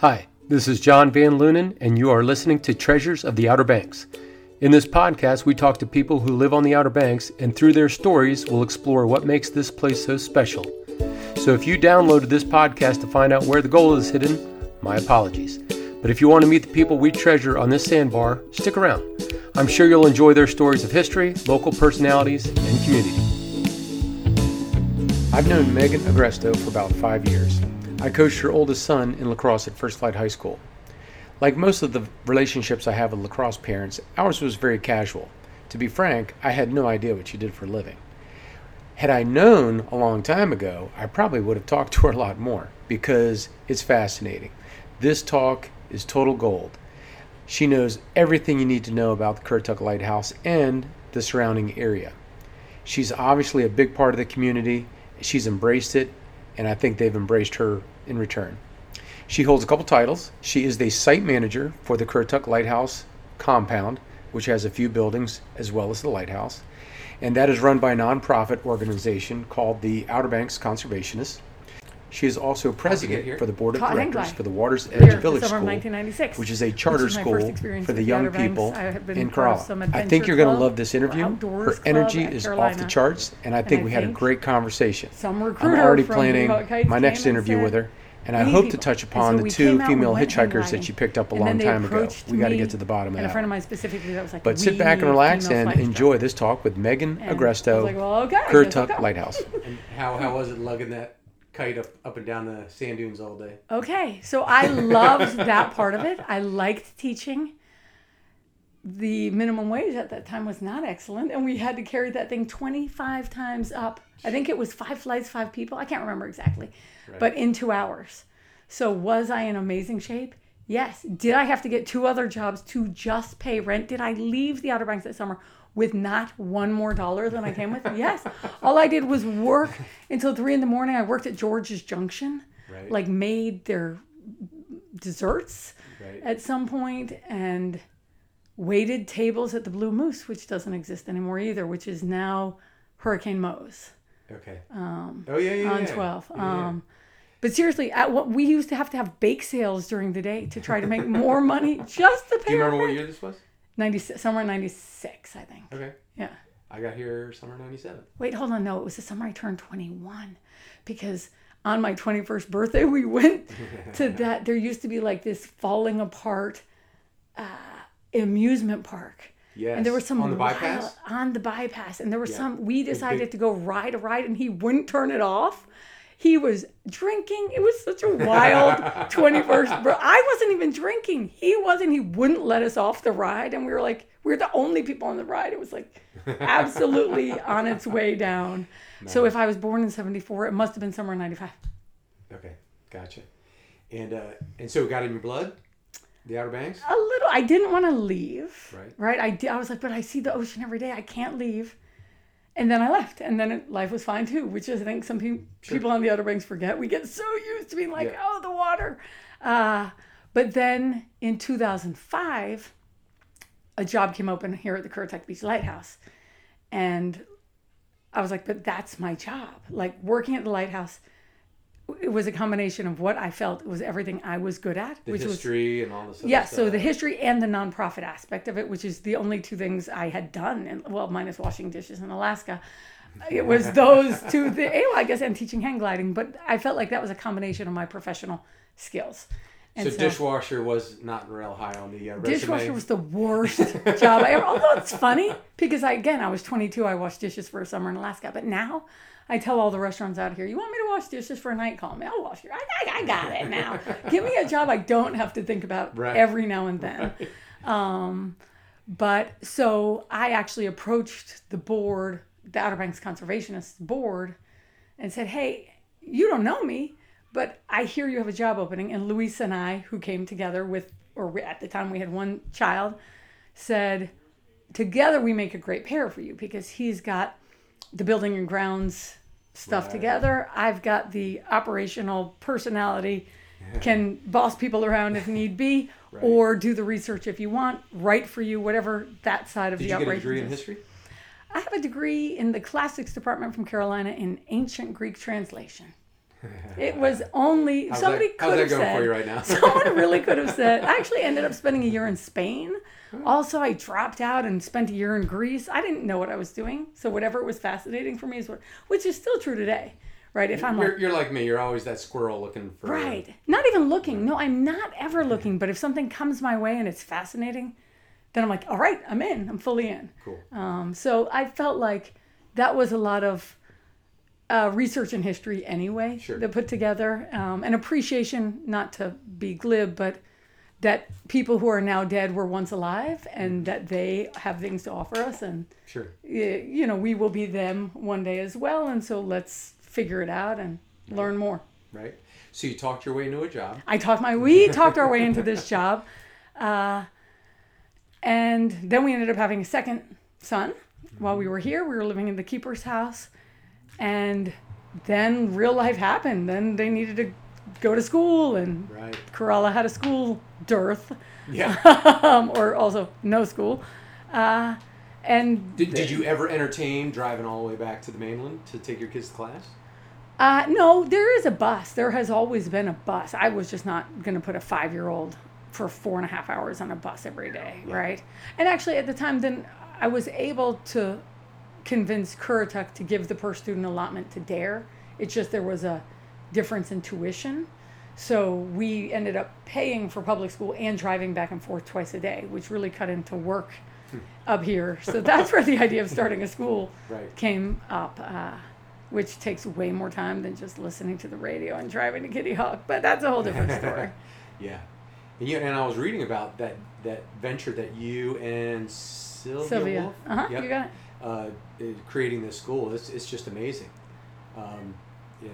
Hi, this is John Van Lunen, and you are listening to Treasures of the Outer Banks. In this podcast, we talk to people who live on the Outer Banks, and through their stories, we'll explore what makes this place so special. So if you downloaded this podcast to find out where the gold is hidden, my apologies. But if you want to meet the people we treasure on this sandbar, stick around. I'm sure you'll enjoy their stories of history, local personalities, and community. I've known Meghan Agresto for about five years. I coached her oldest son in lacrosse at First Flight High School. Like most of the relationships I have with lacrosse parents, ours was very casual. To be frank, I had no idea what she did for a living. Had I known a long time ago, I probably would have talked to her a lot more because it's fascinating. This talk is total gold. She knows everything you need to know about the Currituck Lighthouse and the surrounding area. She's obviously a big part of the community. She's embraced it, and I think they've embraced her in return. She holds a couple titles. She is the site manager for the Currituck Lighthouse compound, which has a few buildings as well as the lighthouse. And that is run by a nonprofit organization called the Outer Banks Conservationists. She is also president for the board of Cotton directors England. for the Waters Edge Here, Village summer of School, 1996, which is a charter which is my school experience for the with young Outer Banks. people I have been in part of Corolla. I think adventure you're going to club, love this interview. outdoors Her club energy at is off the Carolina. charts, and I And think I we had a think great conversation. Some I'm recruiter already from planning Remote Kites my came next and interview said, with her, and I "We need hope to people." touch And upon so the we two came out, we female went hitchhikers hang that she picked up a and then long they time ago. approached We got to me get to the bottom of and that. a friend of one. mine specifically that was like, But sit "We back and need relax female and flight enjoy this talk with Meghan And I Agresto, was like, well, okay, I guess I'll go. Lighthouse. And how, how was it lugging that kite up, up and down the sand dunes all day? Okay, so I loved that part of it. I liked teaching. The minimum wage at that time was not excellent, and we had to carry that thing 25 times up. I think it was five flights, five people. I can't remember exactly, but in two hours. So, was I in amazing shape? Yes. Did I have to get two other jobs to just pay rent? Did I leave the Outer Banks that summer with not one more dollar than I came with? Yes. All I did was work until three in the morning. I worked at George's Junction, Right. like made their desserts Right. at some point and waited tables at the Blue Moose, which doesn't exist anymore either, which is now Hurricane Moe's Okay. Um, oh, yeah, yeah, on yeah. 12. Yeah, yeah. Um, but seriously, at what we used to have to have bake sales during the day to try to make more money just to pay. Do you remember our what year this was? 96, somewhere 96, I think. Okay. Yeah. I got here summer 97. Wait, hold on. No, it was the summer I turned 21 because on my 21st birthday, we went to that. There used to be like this falling apart uh, amusement park. Yes. And there was some On the wild- bypass? on the bypass, and there was Yeah. some. We big- decided to go ride a ride, and he wouldn't turn it off. He was drinking. It was such a wild 21st. Bro- I wasn't even drinking. He wasn't. He wouldn't let us off the ride, and we were like, we're the only people on the ride. It was like absolutely on its way down. So if I was born in '74, it must have been somewhere in '95. Okay. Gotcha. And uh, and so it got in your blood? The Outer Banks? A little. I didn't want to leave. Right. Right. I did. I was like, but I see the ocean every day. I can't leave. And then I left, and then it, life was fine too, which is, I think some pe- people on the Outer Banks forget. We get so used to being like, Yeah. oh, the water. Uh, but then in 2005, a job came open here at the Currituck Beach Lighthouse, and I was like, but that's my job. Like working at the lighthouse, it was a combination of what I felt was everything I was good at, The which was history and all this other yeah, stuff. so the history and the nonprofit aspect of it, which is the only two things I had done, and well, minus washing dishes in Alaska, it was those two things. Well, I guess, and teaching hang gliding, but I felt like that was a combination of my professional skills. So, And dishwasher was not real high on the uh, resume. dishwasher was the worst job I ever. Although it's funny because I again I was 22, I washed dishes for a summer in Alaska, but now. I tell all the restaurants out here, you want me to wash dishes for a night? Call me. I'll wash your. I, I, I got it now. Give me a job I don't have to think about Right. every now and then. Um, but so I actually approached the board, the Outer Banks Conservationists board, and said, "Hey, you don't know me, but I hear you have a job opening." And Luis and I, who came together with, or at the time we had one child, said, "Together we make a great pair for you because he's got the building and grounds stuff Right. together. I've got the operational personality." Can boss people around if need be, Right. or do the research if you want, write for you, whatever that side of Did the you get a operation. degree in history? I have a degree in the classics department from Carolina in ancient Greek translation. It was only How's somebody that, could have going said. for you right now? Someone really could have said. I actually ended up spending a year in Spain. Also, I dropped out and spent a year in Greece. I didn't know what I was doing, so whatever was fascinating for me is what, which is still true today, right? If I'm like, you're, you're like me. You're always that squirrel looking for. right, not even looking. No, I'm not ever looking. But if something comes my way and it's fascinating, then I'm like, all right, I'm in. I'm fully in. Cool. Um, so I felt like that was a lot of uh, research and history anyway Sure. that put together, um, an appreciation, not to be glib, but that people who are now dead were once alive and that they have things to offer us and Sure. you know we will be them one day as well and so let's figure it out and learn more Right. So you talked your way into a job. I talked my we talked our way into this job, uh, and then we ended up having a second son while we were here. We were living in the keeper's house, and then real life happened. Then they needed to go to school, and Right. Corolla had a school dearth, Yeah. um, or also no school. Uh, and Did, did you ever entertain driving all the way back to the mainland to take your kids to class? Uh, no, there is a bus. There has always been a bus. I was just not going to put a five year old for four and a half hours on a bus every day, right? And actually, at the time, then I was able to convince Currituck to give the per student allotment to DARE. It's just there was a difference in tuition. So we ended up paying for public school and driving back and forth twice a day, which really cut into work up here. So that's where the idea of starting a school Right. came up, uh, which takes way more time than just listening to the radio and driving to Kitty Hawk. But that's a whole different story. Yeah. And you and I was reading about that that venture that you and Sylvia, Sylvia, Wolf, uh huh, Yep. you got it. Uh, creating this school. It's, it's just amazing. Um, yeah.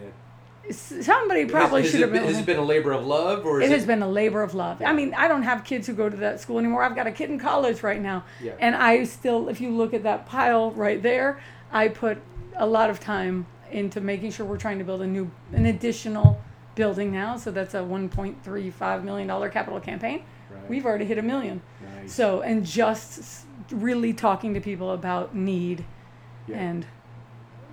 Somebody probably has, should has have been. Has it been a labor of love, or is It has been a labor of love. I mean, I don't have kids who go to that school anymore. I've got a kid in college right now. Yeah. And I still, if you look at that pile right there, I put a lot of time into making sure we're trying to build a new, an additional building now. So that's a $1.35 million capital campaign. Right. We've already hit a million. Nice. So, and just really talking to people about need Yeah. and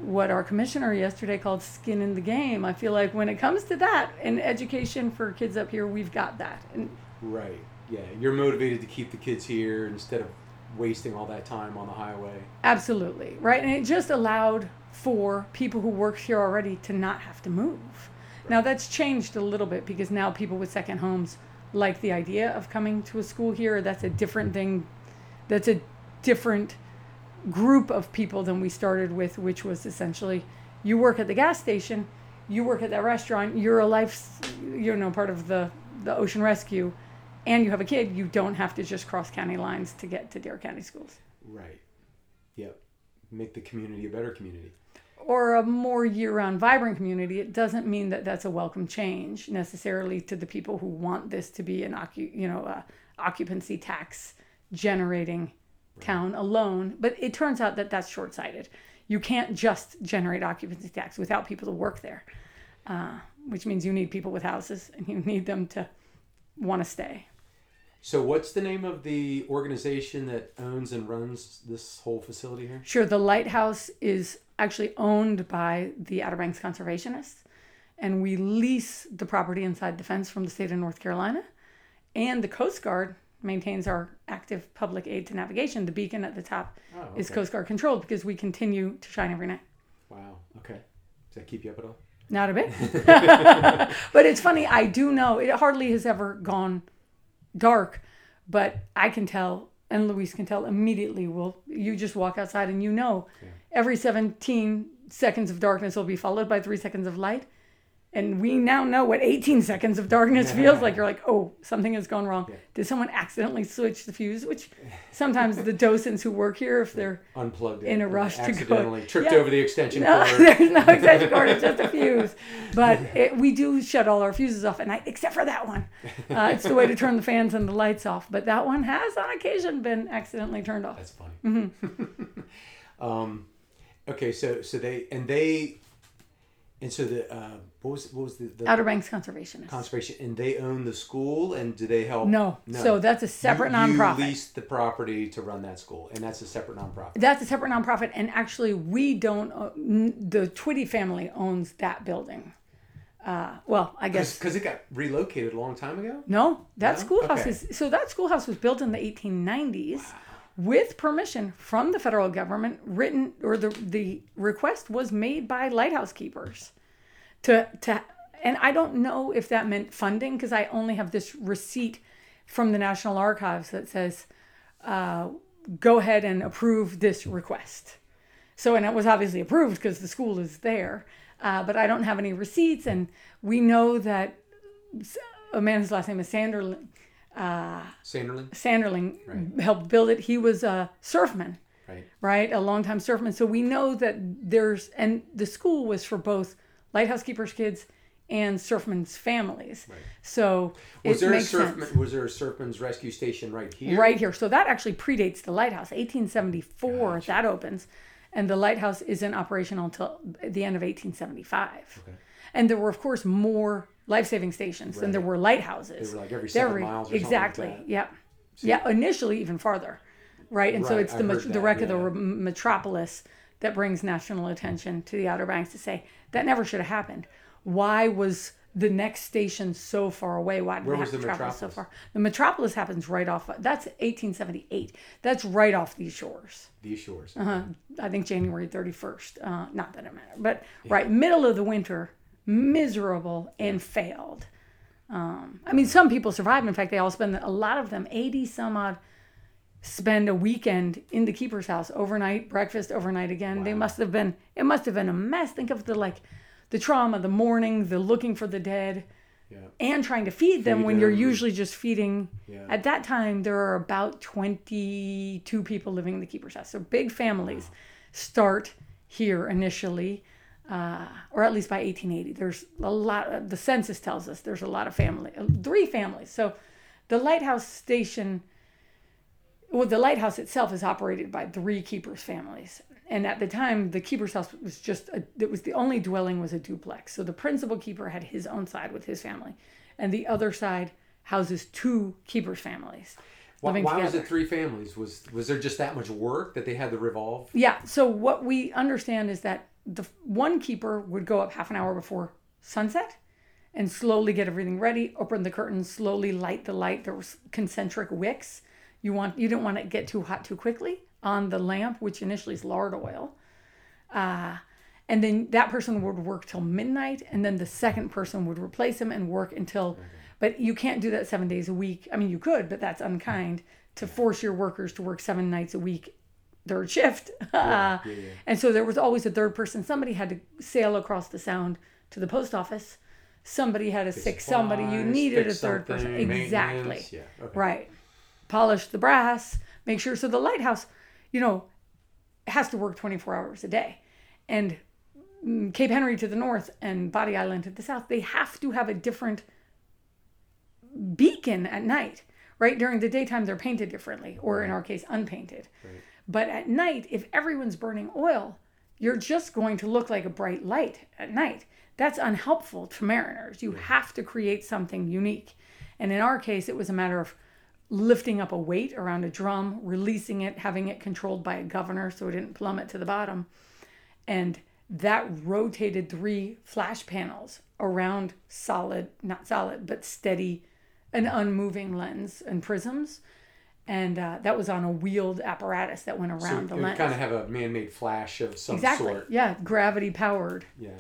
what our commissioner yesterday called skin in the game. I feel like when it comes to that in education for kids up here, we've got that. And Right. Yeah. You're motivated to keep the kids here instead of wasting all that time on the highway. absolutely, right? And it just allowed for people who work here already to not have to move. Now that's changed a little bit because now people with second homes like the idea of coming to a school here. That's a different thing. That's a different group of people than we started with, which was essentially you work at the gas station, you work at that restaurant, you're a life, you know, part of the, the ocean rescue, and you have a kid, you don't have to just cross county lines to get to Dare County schools. Right. Yep. Make the community a better community. Or a more year round vibrant community, it doesn't mean that that's a welcome change necessarily to the people who want this to be an occu- you know, a occupancy tax generating town alone. But it turns out that that's short sighted. You can't just generate occupancy tax without people to work there, uh, which means you need people with houses and you need them to want to stay. So, what's the name of the organization that owns and runs this whole facility here? Sure, the lighthouse is actually owned by the Outer Banks Conservationists, and we lease the property inside the fence from the state of North Carolina. And the Coast Guard maintains our active public aid to navigation. The beacon at the top Oh, is. Coast Guard controlled because we continue to shine every night. Wow. Okay. Does that keep you up at all? Not a bit. but it's funny, I do know it hardly has ever gone dark, but I can tell and Luis can tell immediately. Well, you just walk outside and you know every 17 seconds of darkness will be followed by three seconds of light. And we now know what 18 seconds of darkness feels like. You're like, oh, something has gone wrong. Did someone accidentally switch the fuse? Which sometimes the docents who work here, if they're Unplugged In a rush to go- accidentally tripped Yeah. over the extension no, cord. there's no extension cord. It's just a fuse. But it, we do shut all our fuses off at night, except for that one. Uh, it's the way to turn the fans and the lights off. But that one has, on occasion, been accidentally turned off. That's funny. Mm-hmm. um, okay, so so they and they, and so the uh, what was what was the, the Outer Banks Conservationists. conservation and they own the school and do they help? no. so that's a separate you, nonprofit. You lease the property to run that school, and that's a separate nonprofit. That's a separate nonprofit, and actually, we don't. Uh, the Twitty family owns that building. Uh, well, I guess Because it got relocated a long time ago. no, that No? schoolhouse Okay. is so that schoolhouse was built in the 1890s with permission from the federal government. Written or the the request was made by lighthouse keepers to to and I don't know if that meant funding because I only have this receipt from the National Archives that says uh, go ahead and approve this request. So, and it was obviously approved because the school is there, uh, but I don't have any receipts. And we know that a man whose last name is Sanderling, Sanderling. Sanderling Right. helped build it. He was a surfman, Right. right? A longtime surfman. So we know that there's, and the school was for both lighthouse keepers' kids and surfmen's families. So Was it there a makes sense. Was there a surfman's rescue station right here? right here. So that actually predates the lighthouse. 1874 that opens, and the lighthouse is in operation until the end of 1875. Okay. And there were, of course, more life-saving stations than there were lighthouses. They were like every seven were- miles or something like exactly. that. Yeah. Yeah. Initially, even farther, right? And so it's the the wreck of the re- metropolis that brings national attention to the Outer Banks to say that never should have happened. Why was the next station so far away? Why did Where they have to the travel so far? The metropolis happens right off. That's 1878. That's right off these shores. These shores. Uh-huh. I think January 31st. Uh, not that it matters, but right middle of the winter, miserable and failed. Um, I mean, some people survive. In fact, they all spend a lot of them, 80 some odd, spend a weekend in the keeper's house overnight, breakfast overnight again. They must have been. It must have been a mess. Think of the like, the trauma, the mourning, the looking for the dead Yeah. and trying to feed them Feed when you're usually just feeding. Yeah. At that time, there are about 22 people living in the keeper's house. So big families start here initially, uh, or at least by 1880. There's a lot, the census tells us there's a lot of family, three families. So the lighthouse station, well, the lighthouse itself is operated by three keepers' families. And at the time, the keeper's house was just, a, it was the only dwelling was a duplex. So the principal keeper had his own side with his family, and the other side houses two keepers' families Why, living why was it three families? Was was there just that much work that they had to revolve? Yeah. So what we understand is that the one keeper would go up half an hour before sunset and slowly get everything ready, open the curtains, slowly light the light. There was concentric wicks. You want you didn't want it to get too hot too quickly on the lamp, which initially is lard oil. Uh, and then that person would work till midnight, and then the second person would replace him and work until. But you can't do that seven days a week. I mean, you could, but that's unkind to force your workers to work seven nights a week, third shift. yeah, yeah. And so there was always a third person. Somebody had to sail across the sound to the post office. Somebody had to sick somebody. You needed a third person. Exactly. Yeah. Okay. Right. Polish the brass, make sure. So the lighthouse, you know, has to work 24 hours a day. And mm, Cape Henry to the north and Bodie Island to the south, they have to have a different beacon at night, right? During the daytime, they're painted differently, or in our case, unpainted. But at night, if everyone's burning oil, you're just going to look like a bright light at night. That's unhelpful to mariners. You have to create something unique. And in our case, it was a matter of lifting up a weight around a drum, releasing it, having it controlled by a governor so it didn't plummet to the bottom. And that rotated three flash panels around solid, not solid, but steady and unmoving lens and prisms. And uh, that was on a wheeled apparatus that went around it the lens. kind of have a man-made flash of some exactly. sort. Yeah, gravity powered. Yeah.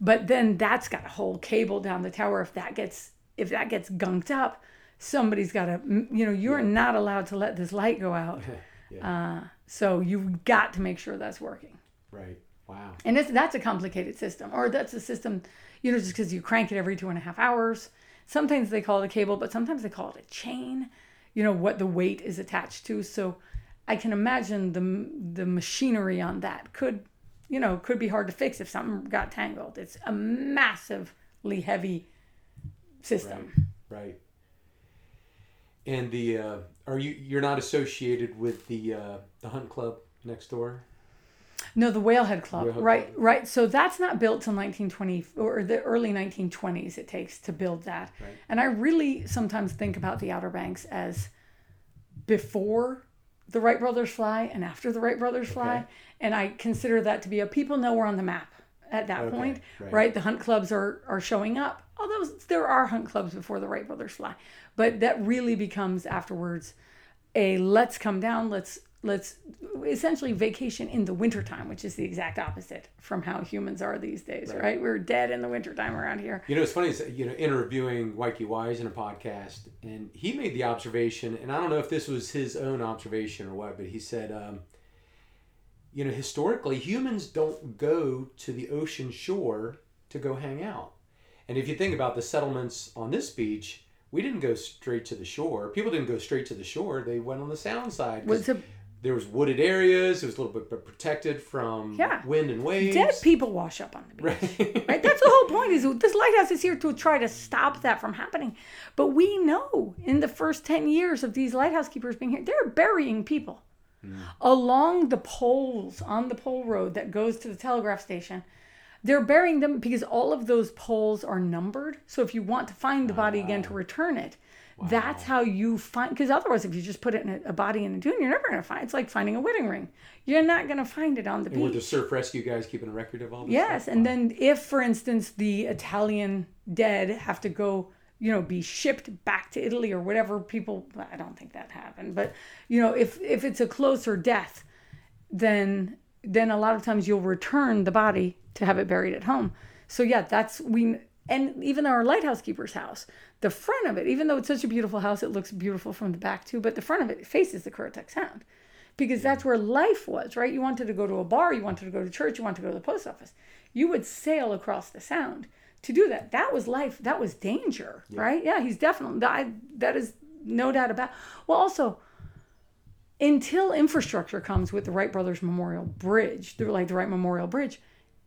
But then that's got a whole cable down the tower. If that gets if that gets gunked up, somebody's got to you know you're not allowed to let this light go out. yeah. Uh, so you've got to make sure that's working. right. Wow. And it's, that's a complicated system, or that's a system, you know, just because you crank it every two and a half hours. Sometimes they call it a cable, but sometimes they call it a chain. You know what the weight is attached to. So I can imagine the the machinery on that could, you know, could be hard to fix if something got tangled. It's a massively heavy system. Right. And the uh, are you you're not associated with the uh, the hunt club next door? No, the Whalehead Club. Whalehead right, Club. right. So that's not built till 1920 or the early 1920s. It takes to build that. Right. And I really sometimes think about the Outer Banks as before the Wright brothers fly and after the Wright brothers fly, Okay. and I consider that to be a people know we're on the map. At that Okay, point, right. right. The hunt clubs are are showing up. Although there are hunt clubs before the Wright brothers fly, but that really becomes afterwards a let's come down, let's let's essentially vacation in the wintertime, which is the exact opposite from how humans are these days, right? We're dead in the wintertime around here. You know, it's funny. Is, you know, interviewing Mikey Wise in a podcast, and he made the observation, and I don't know if this was his own observation or what, but he said, um, you know, historically, humans don't go to the ocean shore to go hang out. And if you think about the settlements on this beach, we didn't go straight to the shore. People didn't go straight to the shore. They went on the sound side. Was a there was wooded areas. It was a little bit protected from Yeah. wind and waves. dead people wash up on the beach. Right. right? That's the whole point. Is this lighthouse is here to try to stop that from happening. But we know in the first ten years of these lighthouse keepers being here, they're burying people Mm. along the poles on the pole road that goes to the telegraph station. They're burying them because all of those poles are numbered. So if you want to find the body again to return it, that's how you find. Because otherwise, if you just put it in a, a body in a dune, you're never going to find. It's like finding a wedding ring. You're not going to find it on the And were the surf rescue guys keeping a record of all this? Yes, stuff? and then if, for instance, the Italian dead have to go, you know, be shipped back to Italy or whatever, people. I don't think that happened, but you know, if if it's a closer death, then then a lot of times you'll return the body to have it buried at home. So yeah, that's we and even our lighthouse keeper's house, the front of it, even though it's such a beautiful house, it looks beautiful from the back too, but the front of it faces the Currituck Sound because that's where life was, right? You wanted to go to a bar, you wanted to go to church, you wanted to go to the post office. You would sail across the sound to do that. That was life. That was danger, right? Yeah, he's definitely I, that is no doubt about. Well, also until infrastructure comes with the Wright Brothers Memorial Bridge, the like the Wright Memorial Bridge,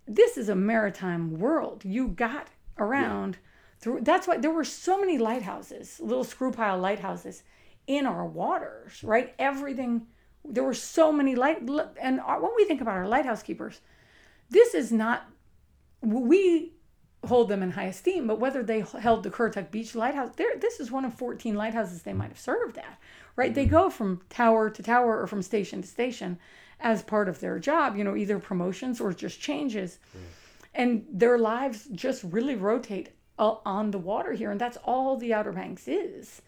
this is a maritime world. You got around through. That's why there were so many lighthouses, little screw pile lighthouses, in our waters. Right, everything. There were so many light, and our, when we think about our lighthouse keepers, this is not. We hold them in high esteem, but whether they held the Currituck Beach Lighthouse, there this is one of 14 lighthouses they might have served at, right? They go from tower to tower or from station to station as part of their job, you know, either promotions or just changes. And their lives just really rotate uh, on the water here, and that's all the Outer Banks is,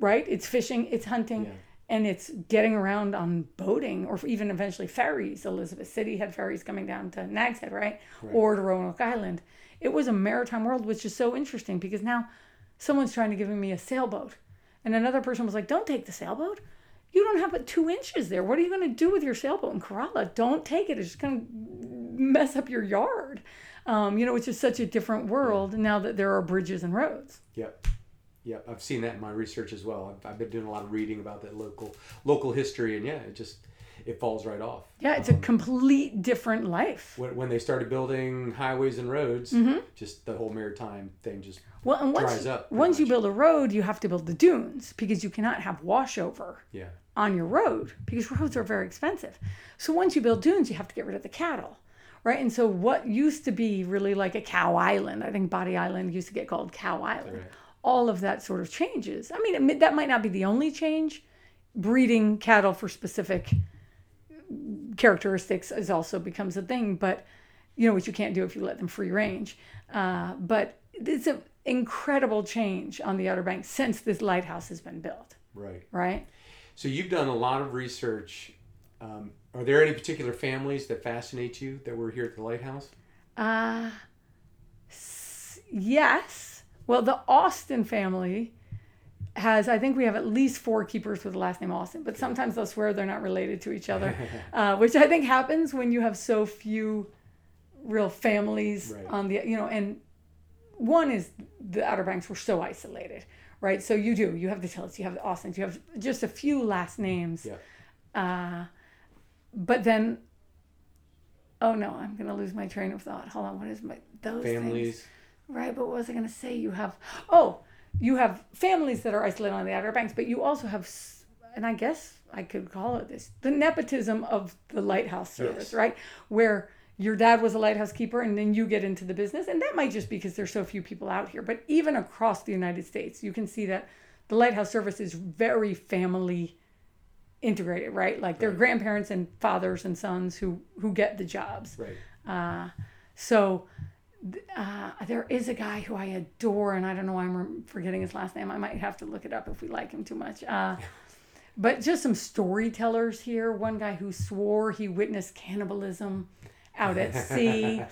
right? It's fishing, it's hunting, Yeah. and it's getting around on boating or even eventually ferries. Elizabeth City had ferries coming down to Nag's Head, right? Or to Roanoke Island. It was a maritime world, which is so interesting because now someone's trying to give me a sailboat. And another person was like, don't take the sailboat. You don't have but two inches there. What are you going to do with your sailboat in Corolla? Don't take it. It's just going to mess up your yard. Um, you know, it's just such a different world now that there are bridges and roads. Yep. Yep. I've seen that in my research as well. I've, I've been doing a lot of reading about that local local history, and yeah, it just it falls right off. Yeah, it's a complete different life. When, when they started building highways and roads, Mm-hmm. just the whole maritime thing just Well, and once, dries up once you build a road, you have to build the dunes because you cannot have washover yeah. on your road because roads are very expensive. So once you build dunes, you have to get rid of the cattle, right? And so what used to be really like a cow island, I think Bodie Island used to get called Cow Island. Right. All of that sort of changes. I mean, that might not be the only change. Breeding cattle for specific characteristics is also becomes a thing, but you know what you can't do if you let them free range. Uh, but it's an incredible change on the Outer Banks since this lighthouse has been built, Right. right? So you've done a lot of research. Um, are there any particular families that fascinate you that were here at the lighthouse? Uh, s- yes. Well, the Austin family has, I think we have at least four keepers with the last name Austin, but sometimes they'll swear they're not related to each other, uh, which I think happens when you have so few real families Right. on the, you know, and one is the Outer Banks were so isolated, right? So you do, you have the Tilletts, you have the Austins, you have just a few last names. Yeah. Uh, but then, oh no, I'm gonna lose my train of thought. Hold on, what is my those things? Families. Right, but what was I gonna say? You have oh, you have families that are isolated on the Outer Banks, but you also have, and I guess I could call it this, the nepotism of the lighthouse service, Yes. right? Where your dad was a lighthouse keeper and then you get into the business, and that might just be because there's so few people out here. But even across the United States, you can see that the lighthouse service is very family integrated, right? Like their grandparents and fathers and sons who who get the jobs. Right. Uh, So uh, there is a guy who I adore, and I don't know why I'm forgetting his last name. I might have to look it up if we like him too much. Uh, but just some storytellers here. One guy who swore he witnessed cannibalism out at sea,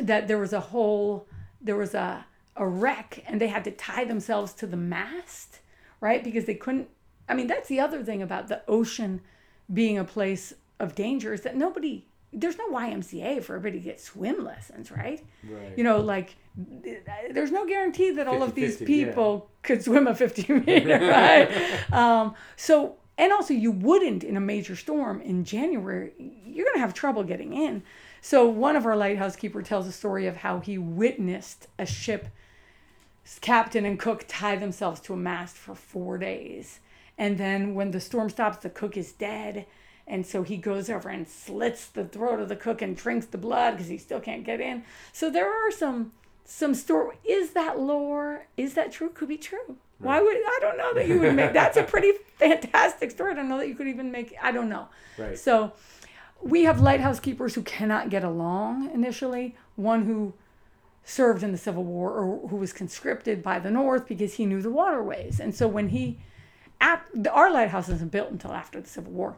that there was a whole, there was a, a wreck, and they had to tie themselves to the mast, right? Because they couldn't. I mean, that's the other thing about the ocean being a place of danger is that nobody there's no YMCA for everybody to get swim lessons, right? Right. You know, like there's no guarantee that all of these 50-50, people could swim a 50 meter, right? um, so, and also you wouldn't in a major storm in January, you're going to have trouble getting in. So, one of our lighthouse keeper tells a story of how he witnessed a ship captain and cook tie themselves to a mast for four days. And then when the storm stops, the cook is dead. And so he goes over and slits the throat of the cook and drinks the blood because he still can't get in. So there are some some story. Is that lore? Is that true? Could be true. Why would I don't know that you would make that's a pretty fantastic story. I don't know that you could even make I don't know. Right. So we have lighthouse keepers who cannot get along initially. One who served in the Civil War or who was conscripted by the North because he knew the waterways. And so when he at our lighthouse isn't built until after the Civil War.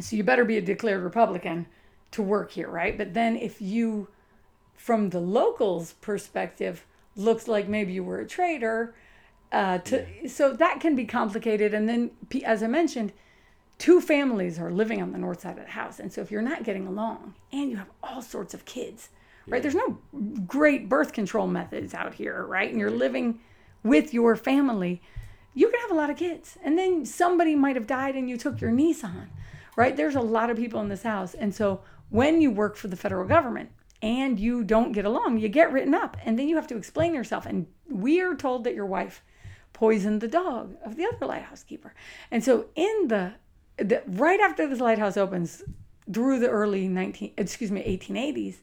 So you better be a declared Republican to work here, right? But then if you, from the locals' perspective, looks like maybe you were a traitor, uh, to so that can be complicated. And then, as I mentioned, two families are living on the north side of the house, and so if you're not getting along, and you have all sorts of kids, right? There's no great birth control methods out here, right? And you're living with your family, you can have a lot of kids, and then somebody might have died, and you took your niece on right? There's a lot of people in this house. And so when you work for the federal government and you don't get along, you get written up and then you have to explain yourself. And we are told that your wife poisoned the dog of the other lighthouse keeper. And so in the, the right after this lighthouse opens through the early 19 excuse me 1880s,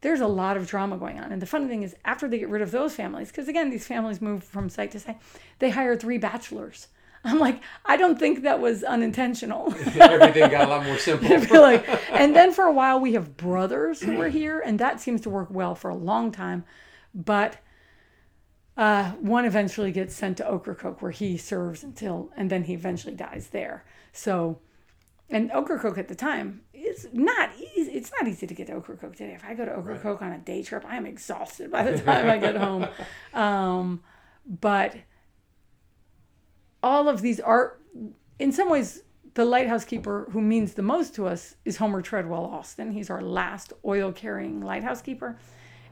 there's a lot of drama going on. And the funny thing is after they get rid of those families, because again, these families move from site to site, they hire three bachelors I'm like, I don't think that was unintentional. Everything got a lot more simple. like, and then for a while we have brothers who were here, and that seems to work well for a long time. But uh, one eventually gets sent to Ocracoke where he serves until, and then he eventually dies there. So, and Ocracoke at the time is not easy. It's not easy to get to Ocracoke today. If I go to Ocracoke right. on a day trip, I am exhausted by the time I get home. Um, but all of these are, in some ways, the lighthouse keeper who means the most to us is Homer Treadwell Austin. He's our last oil carrying lighthouse keeper.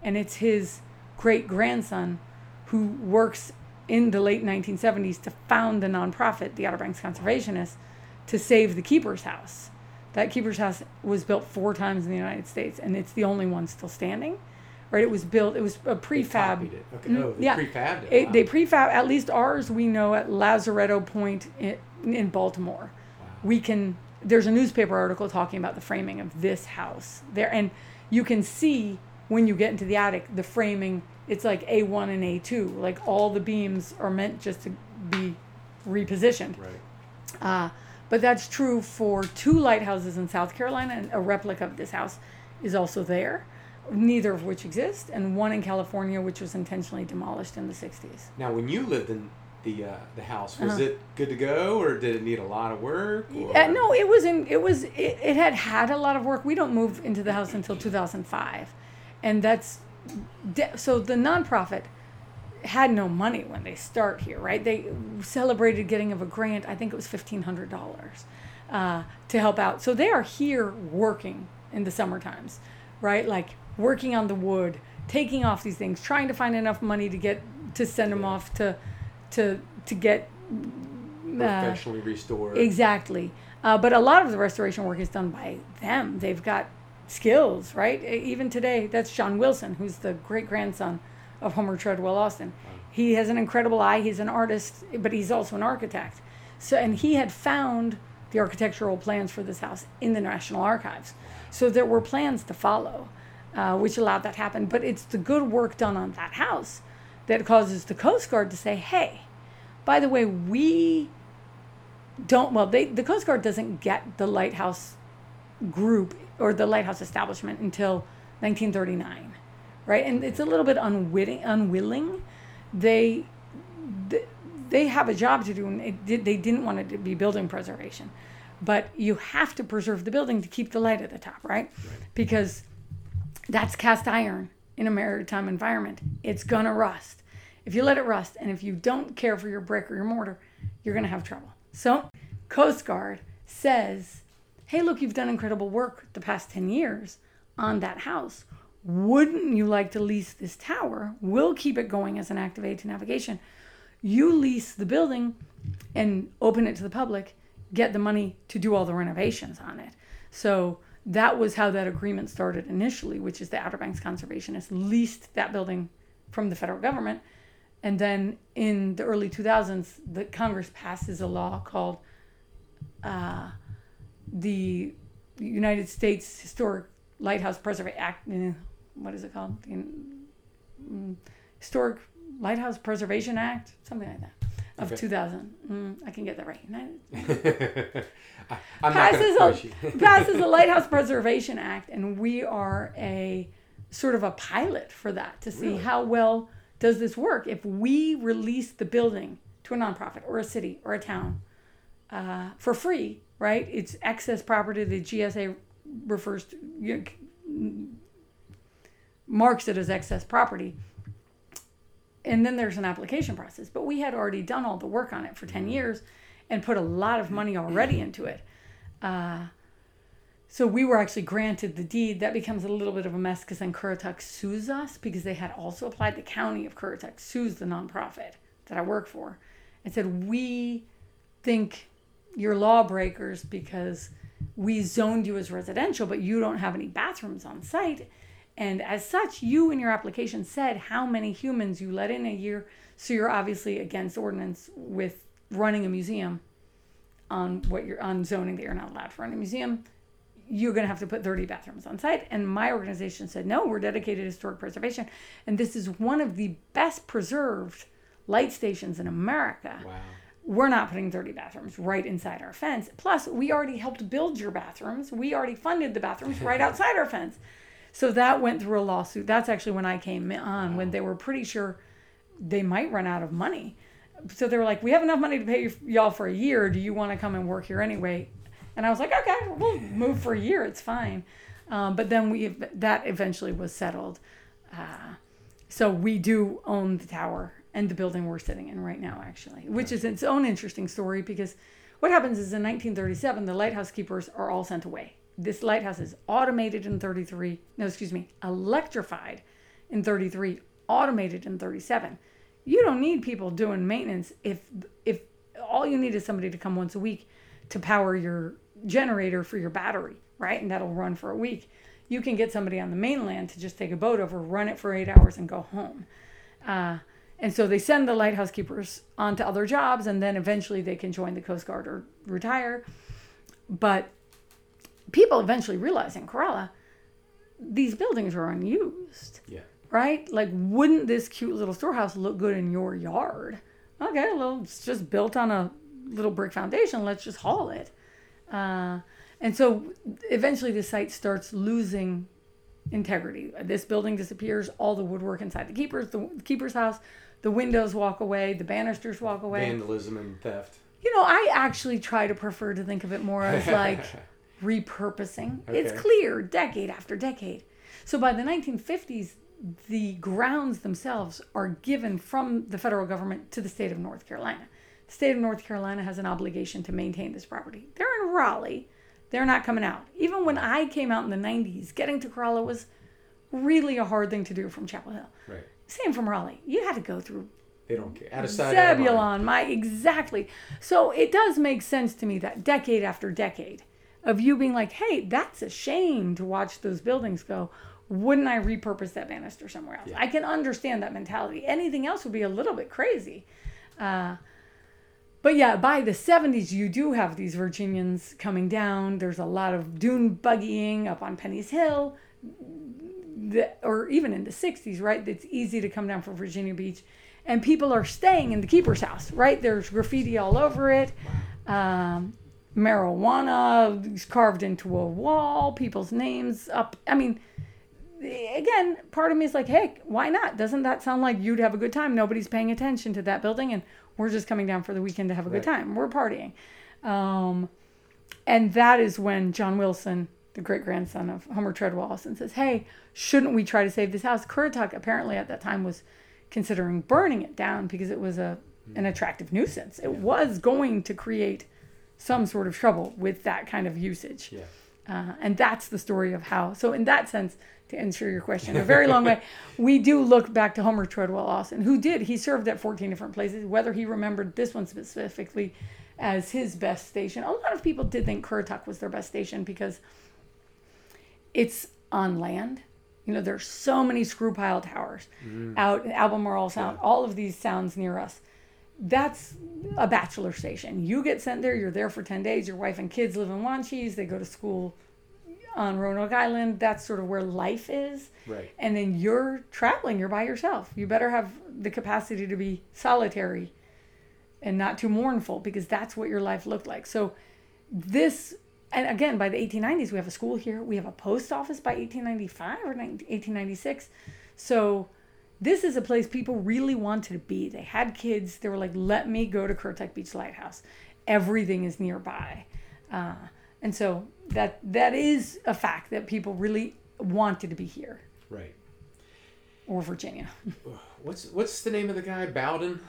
And it's his great grandson who works in the late 1970s to found the nonprofit, the Outer Banks Conservationists, to save the keeper's house. That keeper's house was built four times in the United States, and it's the only one still standing right? It was built. It was a prefab. It. Okay. Oh, they yeah. prefabbed it. it wow. They prefab. At least ours, we know at Lazaretto Point in, in Baltimore. Wow. We can. There's a newspaper article talking about the framing of this house there, and you can see when you get into the attic the framing. It's like A1 and A2. Like all the beams are meant just to be repositioned. Right. Uh, but that's true for two lighthouses in South Carolina, and a replica of this house is also there neither of which exist, and one in California, which was intentionally demolished in the 60s. Now, when you lived in the uh, the house, was Uh-huh. it good to go, or did it need a lot of work? Or? Uh, no, it was in. It was. It, it had had a lot of work. We don't move into the house until 2005, and that's de- so the nonprofit had no money when they start here, right? They celebrated getting of a grant. I think it was fifteen hundred dollars uh, to help out. So they are here working in the summer times, right? Like working on the wood, taking off these things, trying to find enough money to get to send them off to to to get uh, Professionally restored. Exactly. Uh, but a lot of the restoration work is done by them. They've got skills, right? Even today, that's John Wilson, who's the great grandson of Homer Treadwell Austin. He has an incredible eye. He's an artist, but he's also an architect. So, and he had found the architectural plans for this house in the National Archives. So there were plans to follow, uh, which allowed that to happen. But it's the good work done on that house that causes the Coast Guard to say, "Hey, by the way, we don't well they the coast guard doesn't get the lighthouse group or the lighthouse establishment until 1939 right? And it's a little bit unwitting, unwilling. They, th- they have a job to do, and it did, they didn't want it to be building preservation, but you have to preserve the building to keep the light at the top, right? Because that's cast iron in a maritime environment. It's gonna rust. If you let it rust, and if you don't care for your brick or your mortar, you're gonna have trouble. So, Coast Guard says, "Hey, look, you've done incredible work the past ten years on that house. Wouldn't you like to lease this tower? We'll keep it going as an active aid to navigation. You lease the building and open it to the public, get the money to do all the renovations on it. So that was how that agreement started initially, which is the Outer Banks Conservationists leased that building from the federal government. And then in the early 2000s, the Congress passes a law called uh, the United States Historic Lighthouse Preservation Act. eh, What is it called? The, mm, Historic Lighthouse Preservation Act, something like that, of Okay. 2000. Mm, I can get that right. I- I'm passes a, passes the Lighthouse Preservation Act, and we are a sort of a pilot for that to see Really? how well does this work. If we release the building to a nonprofit or a city or a town uh, for free, right? It's excess property. The GSA refers to you know, marks it as excess property. And then there's an application process. But we had already done all the work on it for 10 years and put a lot of money already into it. Uh, so we were actually granted the deed. That becomes a little bit of a mess because then Currituck sues us because they had also applied. The county of Currituck sues the nonprofit that I work for and said, We think you're lawbreakers because we zoned you as residential, but you don't have any bathrooms on site. And as such, you in your application said how many humans you let in a year. So you're obviously against ordinance with running a museum on what you're on zoning that you're not allowed to run a museum. You're going to have to put 30 bathrooms on site. And my organization said, no, we're dedicated to historic preservation. And this is one of the best preserved light stations in America Wow. we're not putting 30 bathrooms right inside our fence. Plus, we already helped build your bathrooms. We already funded the bathrooms right outside our fence. So that went through a lawsuit. That's actually when I came on, when they were pretty sure they might run out of money. So they were like, "We have enough money to pay y'all for a year. Do you want to come and work here anyway?" And I was like, "Okay, we'll move for a year. It's fine." Um, but then we that eventually was settled. Uh, so we do own the tower and the building we're sitting in right now, actually, which is its own interesting story because what happens is in 1937, the lighthouse keepers are all sent away. This lighthouse is automated in 33, no, excuse me, electrified in 33, automated in 37. You don't need people doing maintenance if if all you need is somebody to come once a week to power your generator for your battery, right? And that'll run for a week. You can get somebody on the mainland to just take a boat over, run it for eight hours, and go home. Uh, and so they send the lighthouse keepers on to other jobs, and then eventually they can join the Coast Guard or retire. But people eventually realize in Corolla, these buildings are unused, Yeah. right? Like, wouldn't this cute little storehouse look good in your yard? Okay, well, it's just built on a little brick foundation. Let's just haul it. Uh, and so eventually the site starts losing integrity. This building disappears, all the woodwork inside the keepers, the keeper's house, the windows walk away, the banisters walk away. Vandalism and theft. You know, I actually try to prefer to think of it more as like repurposing. It's clear decade after decade. So by the 1950s, the grounds themselves are given from the federal government to the state of North Carolina. The state of North Carolina has an obligation to maintain this property. They're in Raleigh. They're not coming out. Even when I came out in the 90s, getting to Corolla was really a hard thing to do from Chapel Hill. Right. Same from Raleigh. You had to go through They don't care. Out of sight, out of. Zebulon, my exactly. So it does make sense to me that decade after decade of you being like, hey, that's a shame to watch those buildings go. Wouldn't I repurpose that banister somewhere else? I can understand that mentality. Anything else would be a little bit crazy. Uh, but yeah, by the 70s, you do have these Virginians coming down. There's a lot of dune buggying up on Penny's Hill, the, or even in the 60s, right? It's easy to come down from Virginia Beach. And people are staying in the keeper's house, right? There's graffiti all over it. Um, marijuana carved into a wall, people's names up. I mean, again, part of me is like, hey, why not? Doesn't that sound like you'd have a good time? Nobody's paying attention to that building, and we're just coming down for the weekend to have a good time. We're partying. Um, and that is when John Wilson, the great grandson of Homer Treadwell Austin, says, hey, shouldn't we try to save this house? Currituck apparently at that time was considering burning it down because it was a an attractive nuisance. It was going to create some sort of trouble with that kind of usage. Yeah. Uh, and that's the story of how. So, in that sense, to answer your question, a very long way, we do look back to Homer Treadwell Austin, who did. He served at 14 different places. Whether he remembered this one specifically as his best station, a lot of people did think Currituck was their best station because it's on land. You know, there's so many screw pile towers out in Albemarle Sound, all of these sounds near us that's a bachelor station. You get sent there, you're there for 10 days. Your wife and kids live in Wanchese, they go to school on Roanoke Island. That's sort of where life is. Right. And then you're traveling, you're by yourself. You better have the capacity to be solitary and not too mournful because that's what your life looked like. So, this, and again, by the 1890s, we have a school here, we have a post office by 1895 or 19 1896. So, this is a place people really wanted to be. They had kids. They were like, let me go to Currituck Beach Lighthouse. Everything is nearby. Uh, and so that that is a fact that people really wanted to be here Right. or Virginia. What's what's the name of the guy? Bowden.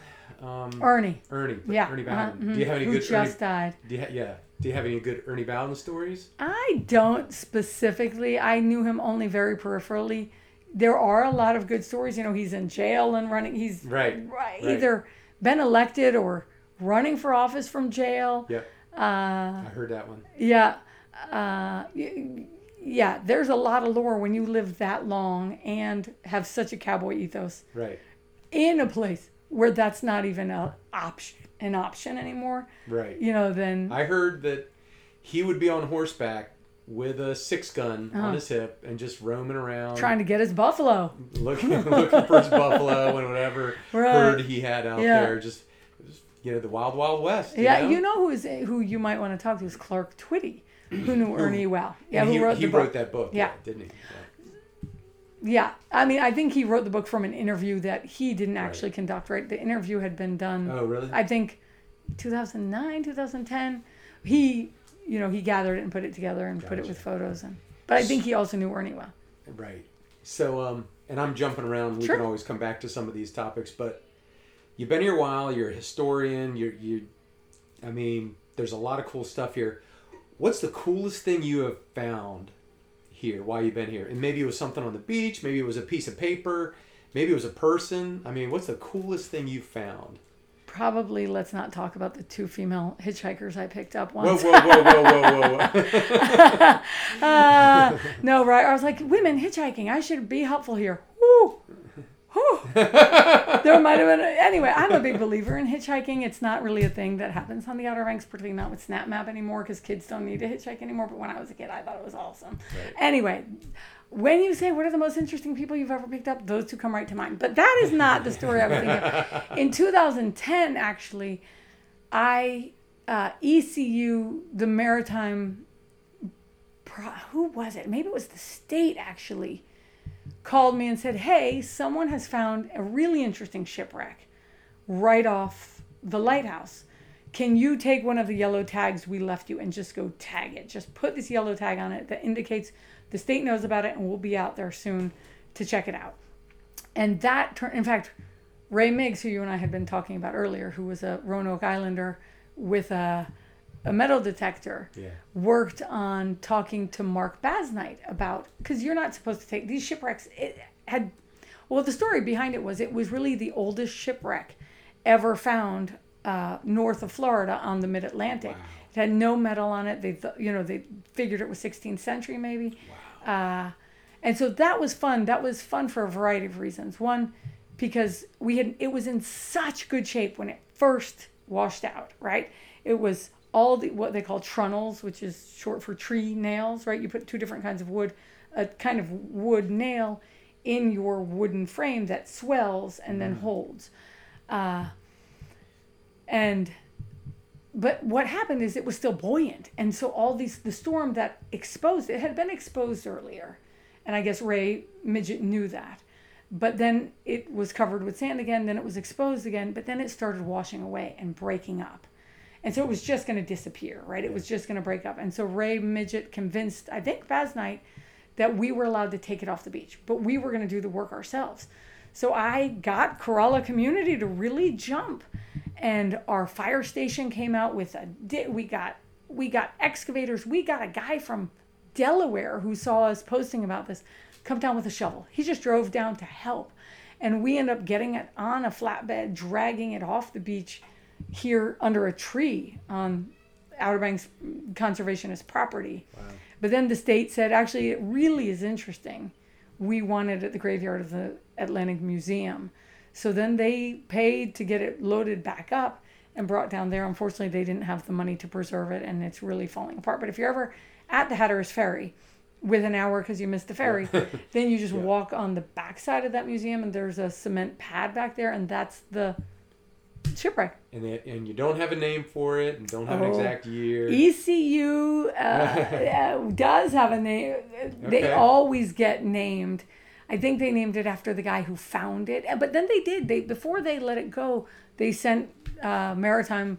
Um, Ernie. Ernie. Yeah. Ernie uh-huh, Bowden. Do you have any who good Ernie? just died. Do you ha- yeah. Do you have any good Ernie Bowden stories? I don't specifically. I knew him only very peripherally. There are a lot of good stories. You know, he's in jail and running. He's Right, right, right. either been elected or running for office from jail. Yeah, Uh, I heard that one. Yeah. Uh, yeah, there's a lot of lore when you live that long and have such a cowboy ethos Right. in a place where that's not even a option, an option anymore. Right. You know, then I heard that he would be on horseback with a six gun Uh-huh. on his hip and just roaming around, trying to get his buffalo. looking looking for his buffalo and whatever Right. herd he had out Yeah. there. Just, you know, the wild wild west. You yeah, know? you know who is who you might want to talk to is Clark Twiddy, who knew Ernie well. Yeah, And who he, wrote he the wrote book. that book. Yeah. didn't he? Yeah. Yeah, I mean, I think he wrote the book from an interview that he didn't actually conduct. Right, the interview had been done. Oh, really? I think 2009, 2010. He, you know, he gathered it and put it together and put it with photos. And but I think he also knew Ernie well. Right. So, um, and I'm jumping around. We Sure. can always come back to some of these topics, but you've been here a while. You're a historian. You're you. I mean, there's a lot of cool stuff here. What's the coolest thing you have found here while you've been here? And maybe it was something on the beach. Maybe it was a piece of paper. Maybe it was a person. I mean, what's the coolest thing you found? Probably let's not talk about the two female hitchhikers I picked up once. whoa, whoa, whoa, whoa, whoa, whoa. Uh, no, right? I was like, women hitchhiking. I should be helpful here. Woo. Whew. there might have been. Anyway, I'm a big believer in hitchhiking. It's not really a thing that happens on the Outer Banks, particularly not with SnapMap anymore, because kids don't need to hitchhike anymore. But when I was a kid, I thought it was awesome. Right. Anyway, when you say what are the most interesting people you've ever picked up, those two come right to mind. But that is not the story I was thinking. of. In 2010, actually, I uh, ECU, the Maritime who was it? Maybe it was the state actually called me and said, "Hey, someone has found a really interesting shipwreck right off the lighthouse. Can you take one of the yellow tags we left you and just go tag it? Just put this yellow tag on it that indicates the state knows about it and we'll be out there soon to check it out." And that in fact, Ray Midgett, who you and I had been talking about earlier, who was a Roanoke Islander with a, a metal detector, Yeah. worked on talking to Marc Basnight about because you're not supposed to take these shipwrecks. It had well, the story behind it was it was really the oldest shipwreck ever found uh, north of Florida on the Mid Atlantic. It had no metal on it. They th- you know they figured it was 16th century maybe. Uh, and so that was fun. That was fun for a variety of reasons. One, because we had it was in such good shape when it first washed out, right? It was all the what they call trunnels, which is short for tree nails, right? You put two different kinds of wood, a kind of wood nail in your wooden frame that swells and then holds. Uh, and but what happened is it was still buoyant and so all these the storm that exposed it had been exposed earlier And I guess Ray Midgett knew that. But then it was covered with sand again, then it was exposed again, but then it started washing away and breaking up. And so it was just going to disappear, right? It was just going to break up. And so Ray Midgett convinced, I think, Basnight that we were allowed to take it off the beach, but we were going to do the work ourselves. So I got Corolla community to really jump. And our fire station came out with a we got we got excavators. We got a guy from Delaware who saw us posting about this come down with a shovel. He just drove down to help. And we end up getting it on a flatbed, dragging it off the beach here under a tree on Outer Banks Conservationist property. Wow. But then the state said, actually, it really is interesting. We want it at the graveyard of the Atlantic Museum. So then they paid to get it loaded back up and brought down there. Unfortunately, they didn't have the money to preserve it, and it's really falling apart. But if you're ever at the Hatteras Ferry, with an hour because you missed the ferry, then you just yeah. walk on the backside of that museum, and there's a cement pad back there, and that's the shipwreck. And they, and you don't have a name for it, and don't have oh, an exact year. ECU uh, uh, does have a name. They okay. always get named. I think they named it after the guy who found it. But then they did. They before they let it go, they sent uh, maritime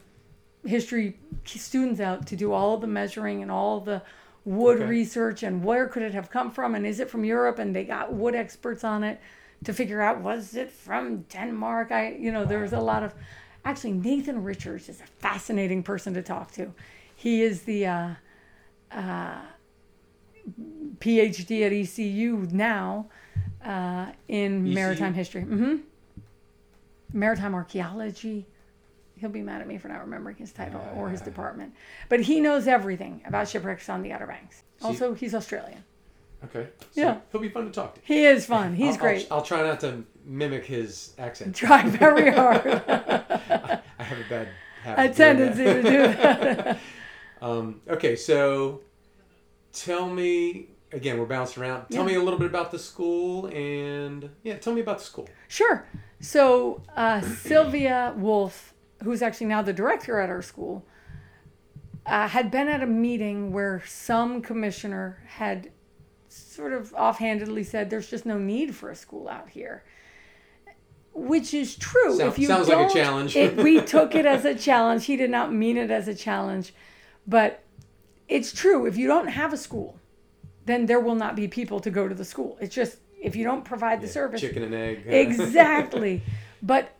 history students out to do all the measuring and all the wood okay. research and where could it have come from and is it from Europe and they got wood experts on it to figure out was it from Denmark. I you know there's a lot of actually Nathan Richards is a fascinating person to talk to. He is the uh, uh, PhD at ECU now uh, in ECU? maritime history. Mm-hmm. Maritime archaeology. He'll be mad at me for not remembering his title or his department, but he knows everything about shipwrecks on the Outer Banks. Also, he's Australian. Okay. So yeah. He'll be fun to talk to. He is fun. He's I'll, great. I'll, I'll, try not to mimic his accent. Try very hard. I, I have a bad habit. A tendency to do that. um, okay, so tell me again. We're bouncing around. Tell yeah. me a little bit about the school and yeah, tell me about the school. Sure. So uh, Sylvia Wolf, who's actually now the director at our school, uh, had been at a meeting where some commissioner had sort of offhandedly said there's just no need for a school out here which is true. So, if you sounds like a challenge. it, we took it as a challenge. He did not mean it as a challenge, but it's true. If you don't have a school, then there will not be people to go to the school. It's just if you don't provide the yeah, service, chicken and egg. exactly. But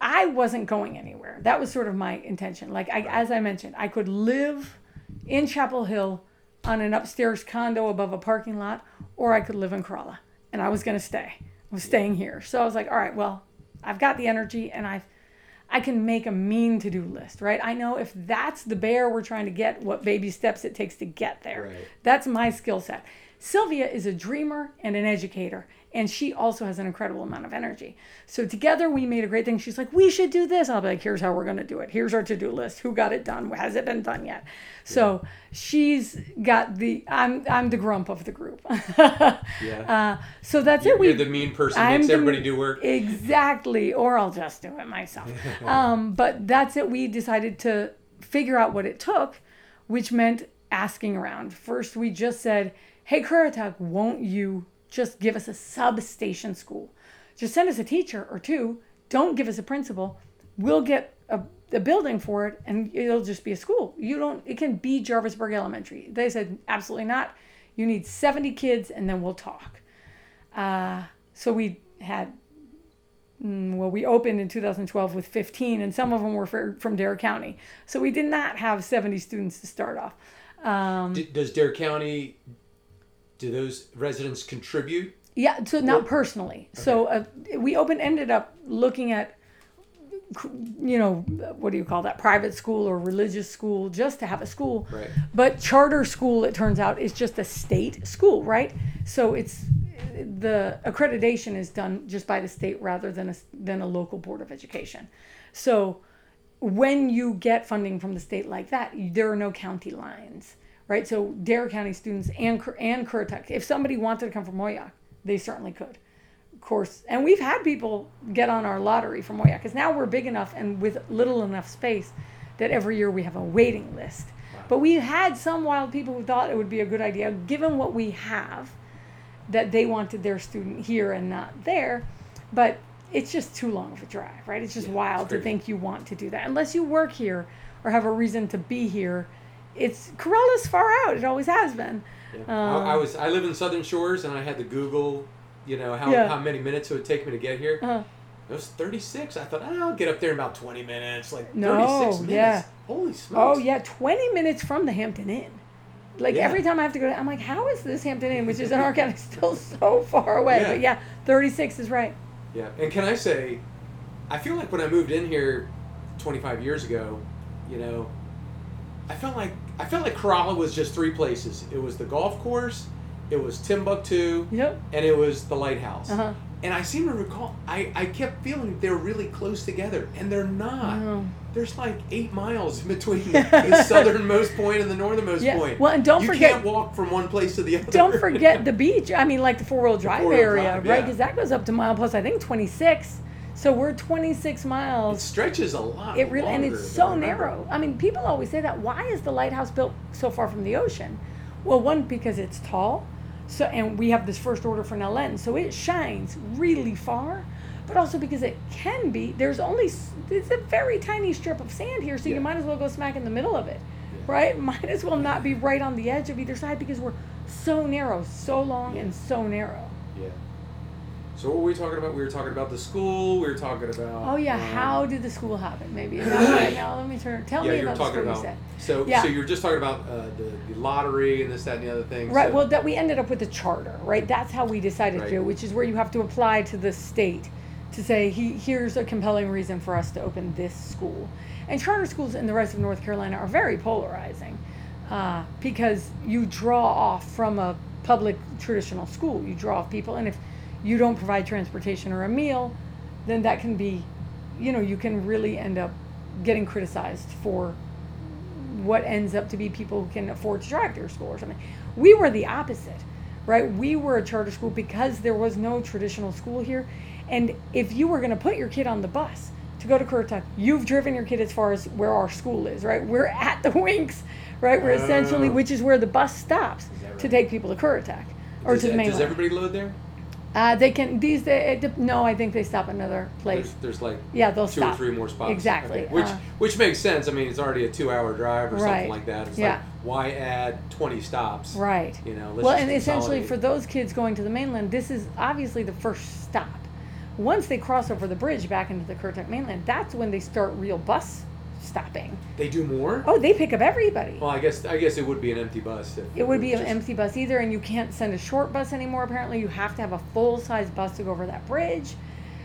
I wasn't going anywhere. That was sort of my intention. Like I, as I mentioned, I could live in Chapel Hill on an upstairs condo above a parking lot, or I could live in Corolla. And I was going to stay. I was staying here. So I was like, all right, well, I've got the energy and I've I can make a mean to do list, right? I know if that's the bear we're trying to get, what baby steps it takes to get there. Right. That's my skill set. Sylvia is a dreamer and an educator and she also has an incredible amount of energy. So together we made a great thing. She's like, we should do this. I'll be like, here's how we're gonna do it. Here's our to-do list. Who got it done? Has it been done yet? So she's got the I'm I'm the grump of the group. yeah. Uh, so that's you're, it. We, you're the mean person I'm makes the, everybody do work. Exactly. Or I'll just do it myself. um, but that's it. We decided to figure out what it took, which meant asking around. First, we just said, hey, Currituck, won't you just give us a substation school. Just send us a teacher or two. Don't give us a principal. We'll get a, a building for it and it'll just be a school. You don't, it can be Jarvisburg Elementary. They said, absolutely not. You need 70 kids and then we'll talk. Uh, so we had, mm, well, we opened in 2012 with 15 and some of them were for, from Dare County. So we did not have 70 students to start off. Um, does Dare County do those residents contribute? Yeah, so not personally. Okay. So uh, we open ended up looking at you know what do you call that private school or religious school just to have a school right. but charter school it turns out is just a state school right so it's the accreditation is done just by the state rather than a, than a local board of education so when you get funding from the state like that there are no county lines right? So Dare County students and and Currituck, if somebody wanted to come from Moyock, they certainly could. Of course, and we've had people get on our lottery from Moyock because now we're big enough and with little enough space that every year we have a waiting list. But we had some wild people who thought it would be a good idea, given what we have, that they wanted their student here and not there. But it's just too long of a drive, right? It's just Yeah, wild it's to think you want to do that. Unless you work here or have a reason to be here, it's Corolla's far out. It always has been. Yeah. Um, I, I was I live in Southern Shores and I had to Google, you know, how, Yeah. how many minutes it would take me to get here. Uh, It was 36. I thought, oh, I'll get up there in about 20 minutes. Like No, 36 minutes. yeah. Holy smokes. oh yeah, twenty minutes from the Hampton Inn. Like Yeah. every time I have to go, there, I'm like, how is this Hampton Inn, which is in our county, still so far away? Yeah. But yeah, 36 is right. Yeah. And can I say, I feel like when I moved in here 25 years ago, you know, I felt like I felt like Corolla was just three places. It was the golf course, it was TimBuck II, Yep. and it was the lighthouse. Uh-huh. And I seem to recall, I, I kept feeling they're really close together, and they're not. Oh. There's like eight miles between the southernmost point and the northernmost Yeah. point. Well, and don't you forget- can't walk from one place to the other. Don't forget the beach. I mean, like the four wheel drive four-wheel area, drive, right? Because that goes up to mile plus, I think, 26. So we're 26 miles. It stretches a lot. It really and it's so narrow. I mean, people always say that. Why is the lighthouse built so far from the ocean? Well, one because it's tall, so and we have this first order Fresnel lens, so it shines really far. But also because it can be. There's only it's a very tiny strip of sand here, so Yeah. you might as well go smack in the middle of it, Yeah. right? Might as well not be right on the edge of either side because we're so narrow, so long and so narrow. Yeah. So what were we talking about? We were talking about the school. We were talking about. Oh yeah, um, how did the school happen? Maybe now, now let me turn. Tell Yeah, me about the school. about. you said. So Yeah. so you were just talking about uh, the, the lottery and this that and the other thing. Right. so- Well, that we ended up with the charter, right? That's how we decided Right. to, which is where you have to apply to the state to say, he, here's a compelling reason for us to open this school. And charter schools in the rest of North Carolina are very polarizing uh, because you draw off from a public traditional school. You draw off people, and if you don't provide transportation or a meal, then that can be, you know, you can really end up getting criticized for what ends up to be people who can afford to drive to your school or something. We were the opposite, right? We were a charter school because there was no traditional school here. And if you were going to put your kid on the bus to go to Currituck, you've driven your kid as far as where our school is, right? We're at the Winks, right? We're essentially, Oh. which is where the bus stops that to take people to Currituck or does, to the does everybody load there? Uh, they can, these, they, it, no, I think they stop another place. There's, there's like Yeah, they'll two stop. or three more spots. Exactly, Okay. Which uh, which makes sense. I mean, it's already a two-hour drive or Right. something like that. It's Yeah. like why add 20 stops? Right. You know. Let's well, just and essentially consolidate. for those kids going to the mainland, this is obviously the first stop. Once they cross over the bridge back into the Currituck mainland, that's when they start real bus stopping. they do more. Oh, they pick up everybody. Well, I guess I guess it would be an empty bus. If It would be an empty bus either, and you can't send a short bus anymore. Apparently, you have to have a full size bus to go over that bridge.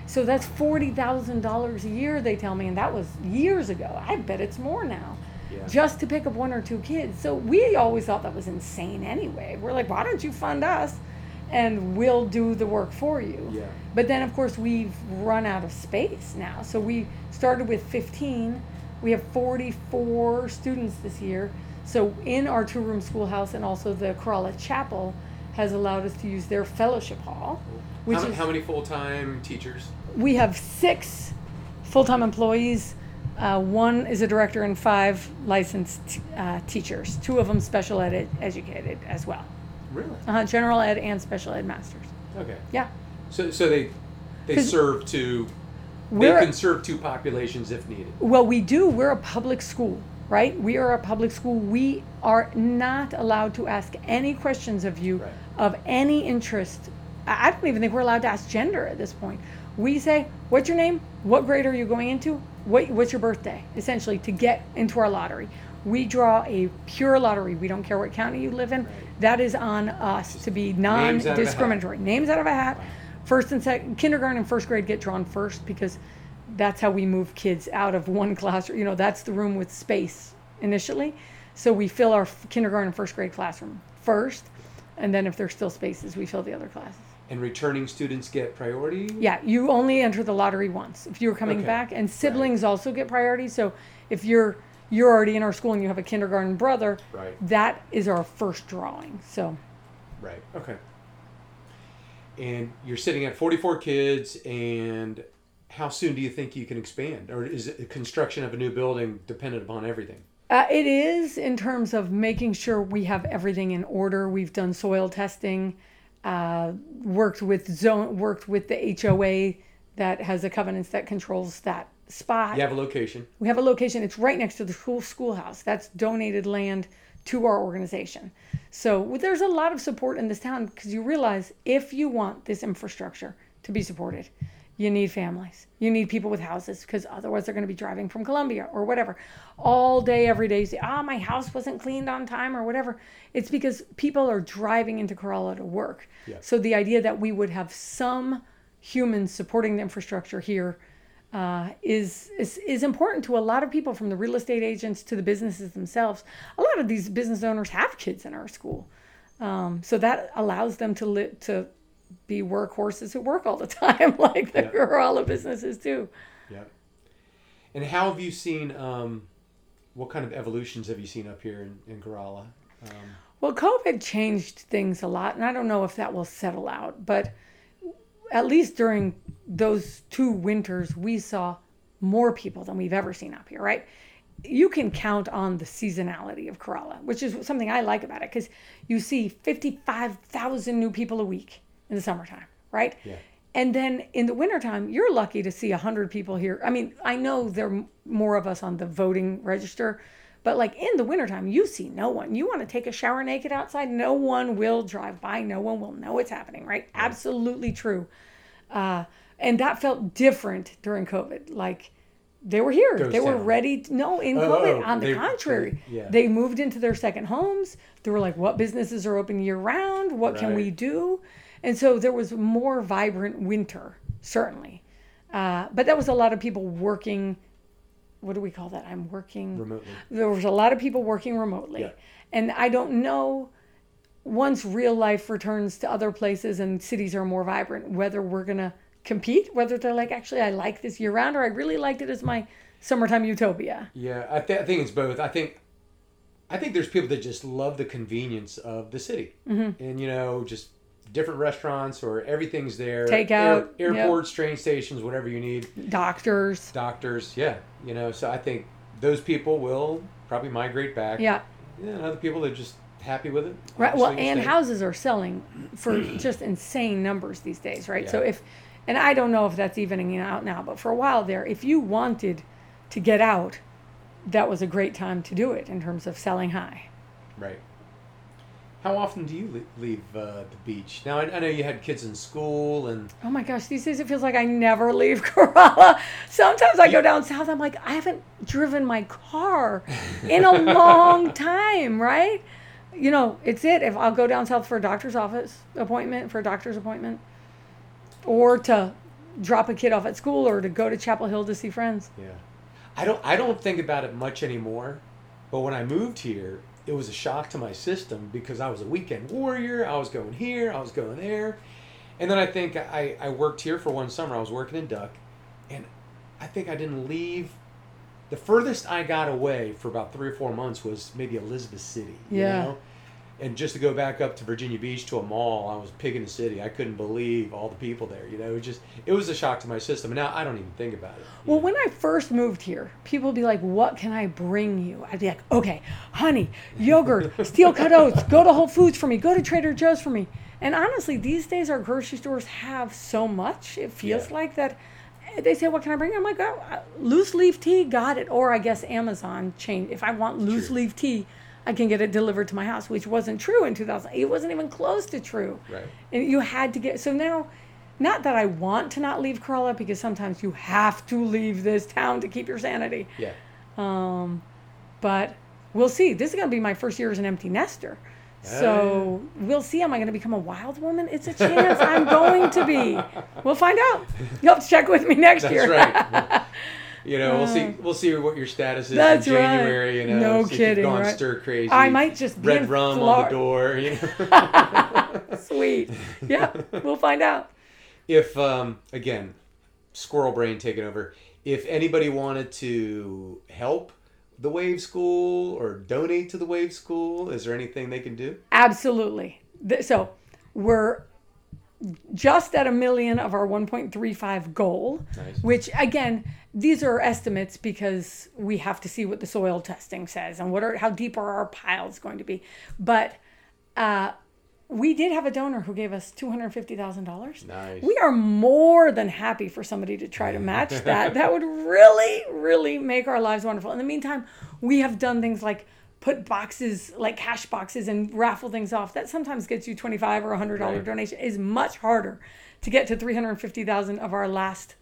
So that's forty thousand dollars a year. They tell me, and that was years ago. I bet it's more now. Yeah. Just to pick up one or two kids. So we always thought that was insane. Anyway, we're like, why don't you fund us, and we'll do the work for you. Yeah. But then, of course, we've run out of space now. So we started with 15. We have 44 students this year. So in our two room schoolhouse and also the Corolla Chapel has allowed us to use their fellowship hall, which how, is how many full-time teachers? we have six full-time employees. Uh, one is a director and five licensed uh, teachers. Two of them special ed ed- educated as well, Really? uh, general ed and special ed masters. Okay. Yeah, So so they they serve two. They can serve two populations if needed. Well, we do. We're a public school, right? We are a public school. We are not allowed to ask any questions of you Right. of any interest. I don't even think we're allowed to ask gender at this point. We say, "What's your name? What grade are you going into? What, what's your birthday?" Essentially, to get into our lottery. We draw a pure lottery. We don't care what county you live in. That is on us to be names out of a hat. non-discriminatory. Names out of a hat. First and second, kindergarten and first grade get drawn first because that's how we move kids out of one classroom. You know, that's the room with space initially. So we fill our kindergarten and first grade classroom first, and then if there's still spaces, we fill the other classes. And returning students get priority. Yeah, you only enter the lottery once if you're coming Okay. back, and siblings also get priority. So if you're you're already in our school and you have a kindergarten brother, Right. that is our first drawing. So Right. Okay. And you're sitting at 44 kids, and how soon do you think you can expand, or is it the construction of a new building dependent upon everything? Uh, it is in terms of making sure we have everything in order. We've done soil testing. uh, worked with zone, worked with the HOA that has a covenants that controls that spot. You have a location. We have a location. It's right next to the school schoolhouse. That's donated land to our organization. So there's a lot of support in this town because you realize if you want this infrastructure to be supported, you need families. You need people with houses because otherwise they're going to be driving from Columbia or whatever all day, every day. You say, ah, my house wasn't cleaned on time or whatever. It's because people are driving into Corolla to work. Yeah. So the idea that we would have some humans supporting the infrastructure here uh, is, is is important to a lot of people, from the real estate agents to the businesses themselves. A lot of these business owners have kids in our school, um, so that allows them to li- to be workhorses who work all the time, like the Yeah. Businesses do. Yep. And how have you seen? Um, what kind of evolutions have you seen up here in, in? Um, Well, COVID changed things a lot, and I don't know if that will settle out, but at least during those two winters, we saw more people than we've ever seen up here, right? You can count on the seasonality of Corolla, which is something I like about it because you see 55,000 new people a week in the summertime, right? Yeah. And then in the wintertime, you're lucky to see 100 people here. I mean, I know there are more of us on the voting register, but like in the wintertime, you see no one. You want to take a shower naked outside, no one will drive by. No one will know it's happening, right? Absolutely true. Uh, and that felt different during COVID. Like they were here, Ghost they were ready. To, no, in Oh, COVID, oh, on the they- contrary, they- yeah. they moved into their second homes. They were like, what businesses are open year round? What can we do? And so there was more vibrant winter, certainly. Uh, but that was a lot of people working. What do we call that? I'm working remotely. there was a lot of people working remotely Yeah. and i don't know once real life returns to other places and cities are more vibrant whether we're going to compete whether they're like actually i like this year round or i really liked it as my summertime utopia Yeah, I, th- I think it's both. I think, I think there's people that just love the convenience of the city, Mm-hmm. and you know, just different restaurants or everything's there. Takeout, Air- yep. airports, train stations, whatever you need. doctors Doctors, yeah, you know. So I think those people will probably migrate back. yeah Yeah, and other people are just happy with it. right well and stay. houses are selling for just insane numbers these days right so if and i don't know if that's evening out now but for a while there if you wanted to get out that was a great time to do it in terms of selling high Right. How often do you leave uh, the beach? Now I, I know you had kids in school, and Oh my gosh, these days it feels like I never leave Corolla. Sometimes I go down south, I'm like, I haven't driven my car in a long time, right? You know, it's it. If I'll go down south for a doctor's office appointment, for a doctor's appointment, or to drop a kid off at school or to go to Chapel Hill to see friends. yeah, I don't I don't think about it much anymore. But when I moved here, it was a shock to my system because I was a weekend warrior. I was going here, I was going there, and then I think I I worked here for one summer. I was working in Duck, and I think I didn't leave. The furthest I got away for about three or four months was maybe Elizabeth City. you Yeah. know? And just to go back up to Virginia Beach to a mall, I was picking in the city. I couldn't believe all the people there. You know, it was just it was a shock to my system. And now I don't even think about it. Well, know? when I first moved here, people would be like, What can I bring you? I'd be like, Okay, honey, yogurt, steel cut oats, go to Whole Foods for me, go to Trader Joe's for me. And honestly, these days our grocery stores have so much, it feels Yeah. like that. They say, What can I bring? I'm like, oh, uh, Loose leaf tea, got it. Or I guess Amazon chain. If I want loose leaf tea, I can get it delivered to my house, which wasn't true in 2000. It wasn't even close to true. Right. and you had to get so now not that i want to not leave corolla because sometimes you have to leave this town to keep your sanity. Yeah. um, but we'll see. This is going to be my first year as an empty nester. So we'll see. Am i going to become a wild woman? It's a chance i'm going to be. We'll find out. You'll have to check with me next That's year. That's right. you know, we'll see. We'll see what your status is That's in right. January. You know, No see if kidding, Gone right? stir crazy. i might just be red rum on the door. You know. sweet yeah we'll find out if um, again, squirrel brain taking over. If anybody wanted to help the Wave School or donate to the Wave School, is there anything they can do? Absolutely. So we're just at a million of our 1.35 goal, Nice. which again, these are estimates because we have to see what the soil testing says and what are how deep are our piles going to be. But uh, we did have a donor who gave us two hundred fifty thousand dollars. Nice. We are more than happy for somebody to try to match that. that would really, really make our lives wonderful. In the meantime, we have done things like put boxes like cash boxes and raffle things off. That sometimes gets you twenty five or a hundred dollar Right. donation. Is much harder to get to three hundred fifty thousand of our last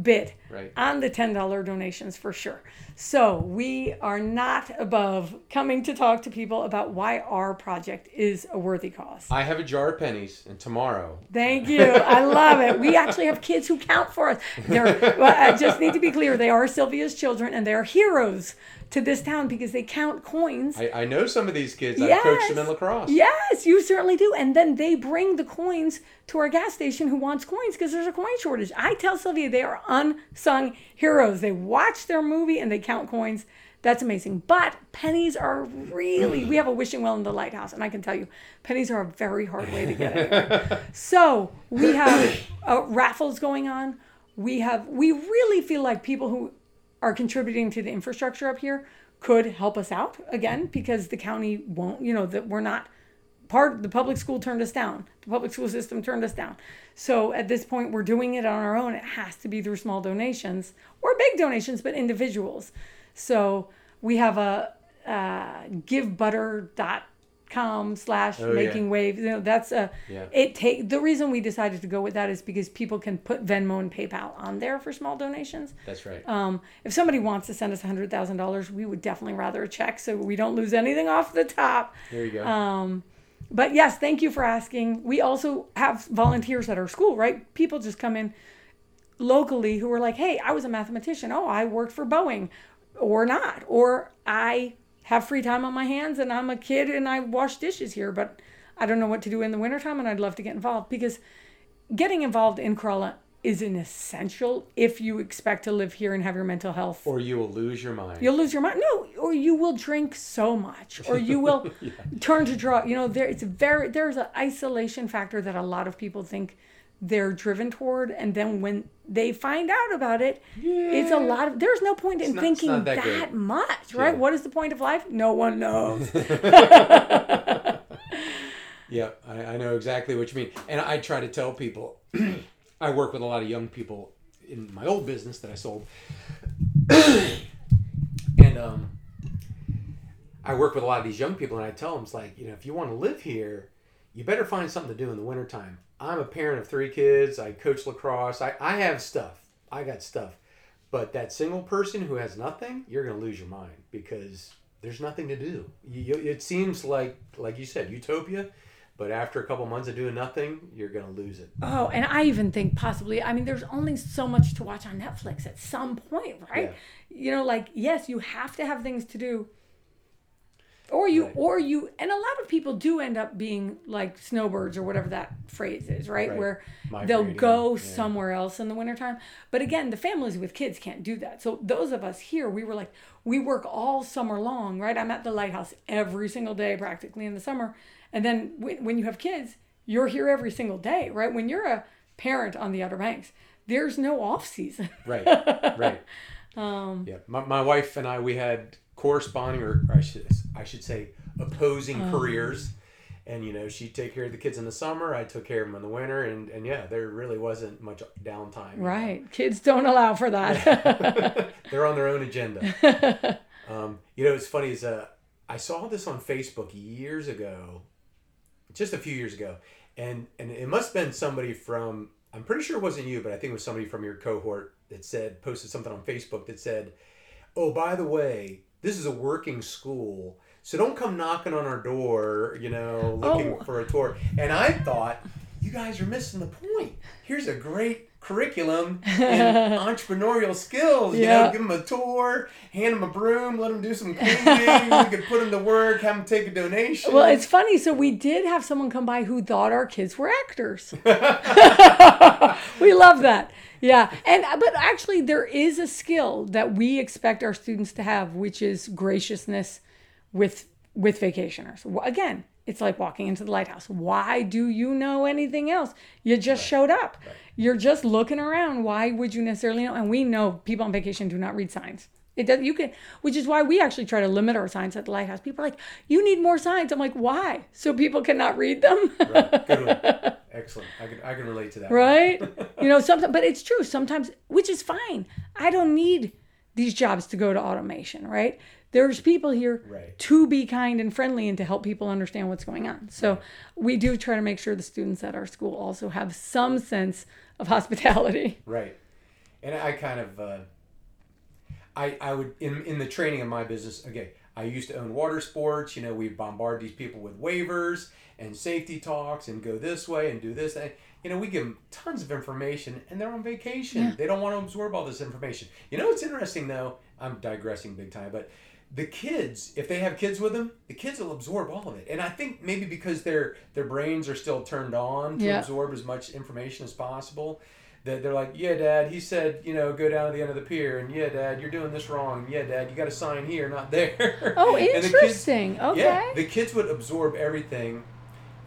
bit Right. on the $10 donations for sure. So we are not above coming to talk to people about why our project is a worthy cause. I have a jar of pennies, and tomorrow Thank you. I love it. We actually have kids who count for us. They're, well, I just need to be clear. They are Sylvia's children and they're heroes to this town because they count coins. I, I know some of these kids. I've coached them in lacrosse. Yes, you certainly do. And then they bring the coins to our gas station who wants coins because there's a coin shortage. I tell Sylvia they are unsung heroes. They watch their movie and they count coins. That's amazing. But pennies are really, we have a wishing well in the lighthouse. And I can tell you, pennies are a very hard way to get anywhere. so we have uh, raffles going on. We have, we really feel like people who are contributing to the infrastructure up here could help us out again because the county won't, you know, that we're not part the public school turned us down. The public school system turned us down. So at this point we're doing it on our own. It has to be through small donations or big donations, but individuals. So we have a uh, givebutter.com slash Oh, yeah. making waves. You know, that's a Yeah. it take the reason we decided to go with that is because people can put Venmo and PayPal on there for small donations. That's right. Um, if somebody wants to send us hundred thousand dollars, we would definitely rather a check so we don't lose anything off the top. There you go. Um, but yes, thank you for asking. We also have volunteers at our school, right? People just come in locally who are like, "Hey, I was a mathematician. Oh, I worked for Boeing, or not, or I have free time on my hands and I'm a kid and I wash dishes here, but I don't know what to do in the wintertime and I'd love to get involved because getting involved in Corolla is an essential if you expect to live here and have your mental health or you will lose your mind. You'll lose your mind. No, or you will drink so much, or you will turn to drug. You know, there it's very there's an isolation factor that a lot of people think they're driven toward, and then when they find out about it, it's a lot of. There's no point in not- thinking that, that much, right? Yeah. What is the point of life? No one knows. Yeah, I, I know exactly what you mean. And I try to tell people, I work with a lot of young people in my old business that I sold. and um, I work with a lot of these young people, and I tell them, it's like, you know, if you want to live here, you better find something to do in the wintertime. I'm a parent of three kids. I coach lacrosse. I, I have stuff. I got stuff. But that single person who has nothing, you're going to lose your mind because there's nothing to do. You, it seems like, like you said, utopia. But after a couple months of doing nothing, you're going to lose it. Oh, and I even think possibly, I mean, there's only so much to watch on Netflix at some point, right? You know, like, yes, you have to have things to do. Or you, Right. or you, and a lot of people do end up being like snowbirds or whatever that phrase is, right? Right. Where they'll go yeah. somewhere else in the wintertime. But again, the families with kids can't do that. So those of us here, we were like, we work all summer long, right? I'm at the lighthouse every single day practically in the summer. And then when, when you have kids, you're here every single day, right? When you're a parent on the Outer Banks, there's no off season. Right, right. Um, Yeah, my, my wife and I we had corresponding, or, or I should I should say opposing Oh. careers, and you know she'd take care of the kids in the summer, I took care of them in the winter, and and yeah, there really wasn't much downtime. right. Kids don't allow for that. They're on their own agenda. um, you know, it's funny is uh, I saw this on Facebook years ago, just a few years ago, and and it must have been somebody from I'm pretty sure it wasn't you, but I think it was somebody from your cohort that said posted something on Facebook that said, "Oh, by the way, this is a working school." So don't come knocking on our door, you know, looking Oh. for a tour. And I thought, you guys are missing the point. Here's a great curriculum and entrepreneurial skills. You Yeah. know, give them a tour, hand them a broom, let them do some cleaning. we could put them to work, have them take a donation. well, it's funny. So we did have someone come by who thought our kids were actors. we love that. Yeah. And uh, but actually there is a skill that we expect our students to have, which is graciousness with with vacationers. Again, it's like walking into the lighthouse. Why do you know anything else? You just showed up. You're just looking around. Why would you necessarily know? And we know people on vacation do not read signs. It does. You can, which is why we actually try to limit our signs at the lighthouse. People are like, "You need more signs." I'm like, "Why?" So people cannot read them. Right. Excellent. I can I can relate to that. right? you know, sometimes, but it's true. Sometimes, which is fine. I don't need these jobs to go to automation, right? There's people here Right. to be kind and friendly and to help people understand what's going on. So we do try to make sure the students at our school also have some sense of hospitality. Right. And I kind of, uh, I, I would, in, in the training of my business, okay, I used to own water sports. You know, we bombard these people with waivers and safety talks and go this way and do this. And, you know, we give them tons of information and they're on vacation. They don't want to absorb all this information. You know what's interesting though? I'm digressing big time, but the kids, if they have kids with them, the kids will absorb all of it. And I think maybe because their their brains are still turned on to Yeah. absorb as much information as possible, that they're like, yeah, Dad, he said, you know, go down to the end of the pier, and yeah, Dad, you're doing this wrong. Yeah, Dad, you got to sign here, not there. Oh, And the kids- interesting. yeah, the kids would absorb everything,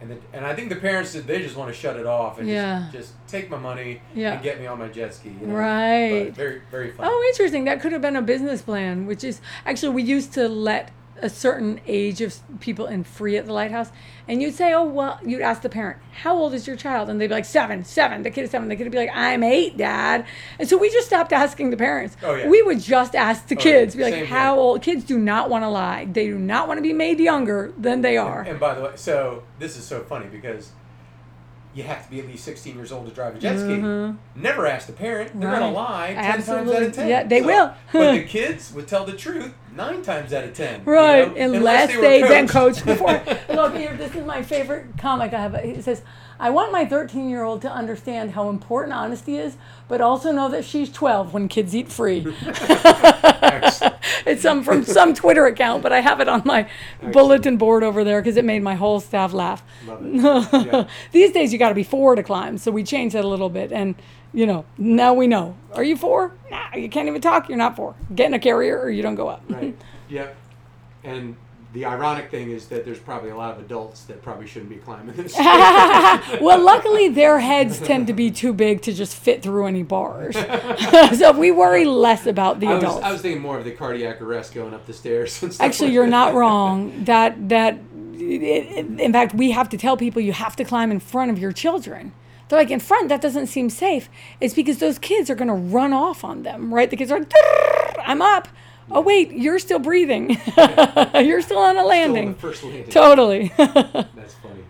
and the, and I think the parents said they just want to shut it off and Yeah. just, just take my money Yeah. and get me on my jet ski. You know? Right. But very very fun. Oh, interesting. That could have been a business plan, which is actually we used to let a certain age of people in free at the lighthouse, and you'd say, "Oh, well," you'd ask the parent, "How old is your child?" And they'd be like, seven, seven. The kid is seven. The kid would be like, "I'm eight, Dad." And so we just stopped asking the parents. Oh, yeah. We would just ask the Oh, yeah. kids, be like, Same "How old?" Kids do not want to lie. They do not want to be made younger than they are. And by the way, so this is so funny because you have to be at least 16 years old to drive a jet ski. Never ask the parent. They're going Mm-hmm. Right. to lie 10 times out of 10. Yeah, they will. but the kids would tell the truth 9 times out of 10. you Right, know, unless were they then coached. coach before. Look here, this is my favorite comic I have. It says, "I want my 13 year old to understand how important honesty is, but also know that she's 12 when kids eat free." it's some from some Twitter account, but I have it on my bulletin board over there because it made my whole staff laugh. Yeah. These days, you got to be four to climb, so we changed that a little bit, and you know now we know. Are you four? Nah, you can't even talk. You're not four. Get in a carrier, or you don't go up. Right. Yep. And the ironic thing is that there's probably a lot of adults that probably shouldn't be climbing this. well, luckily their heads tend to be too big to just fit through any bars. so we worry less about the I was, adults. I was thinking more of the cardiac arrest going up the stairs. And stuff Actually, like you're that. not wrong. That that it, in fact, we have to tell people you have to climb in front of your children. They're like in front. That doesn't seem safe. It's because those kids are going to run off on them, right? The kids are, "Drrrr, I'm up. Oh wait, you're still breathing. you're still on a landing. the first landing. Totally. That's funny.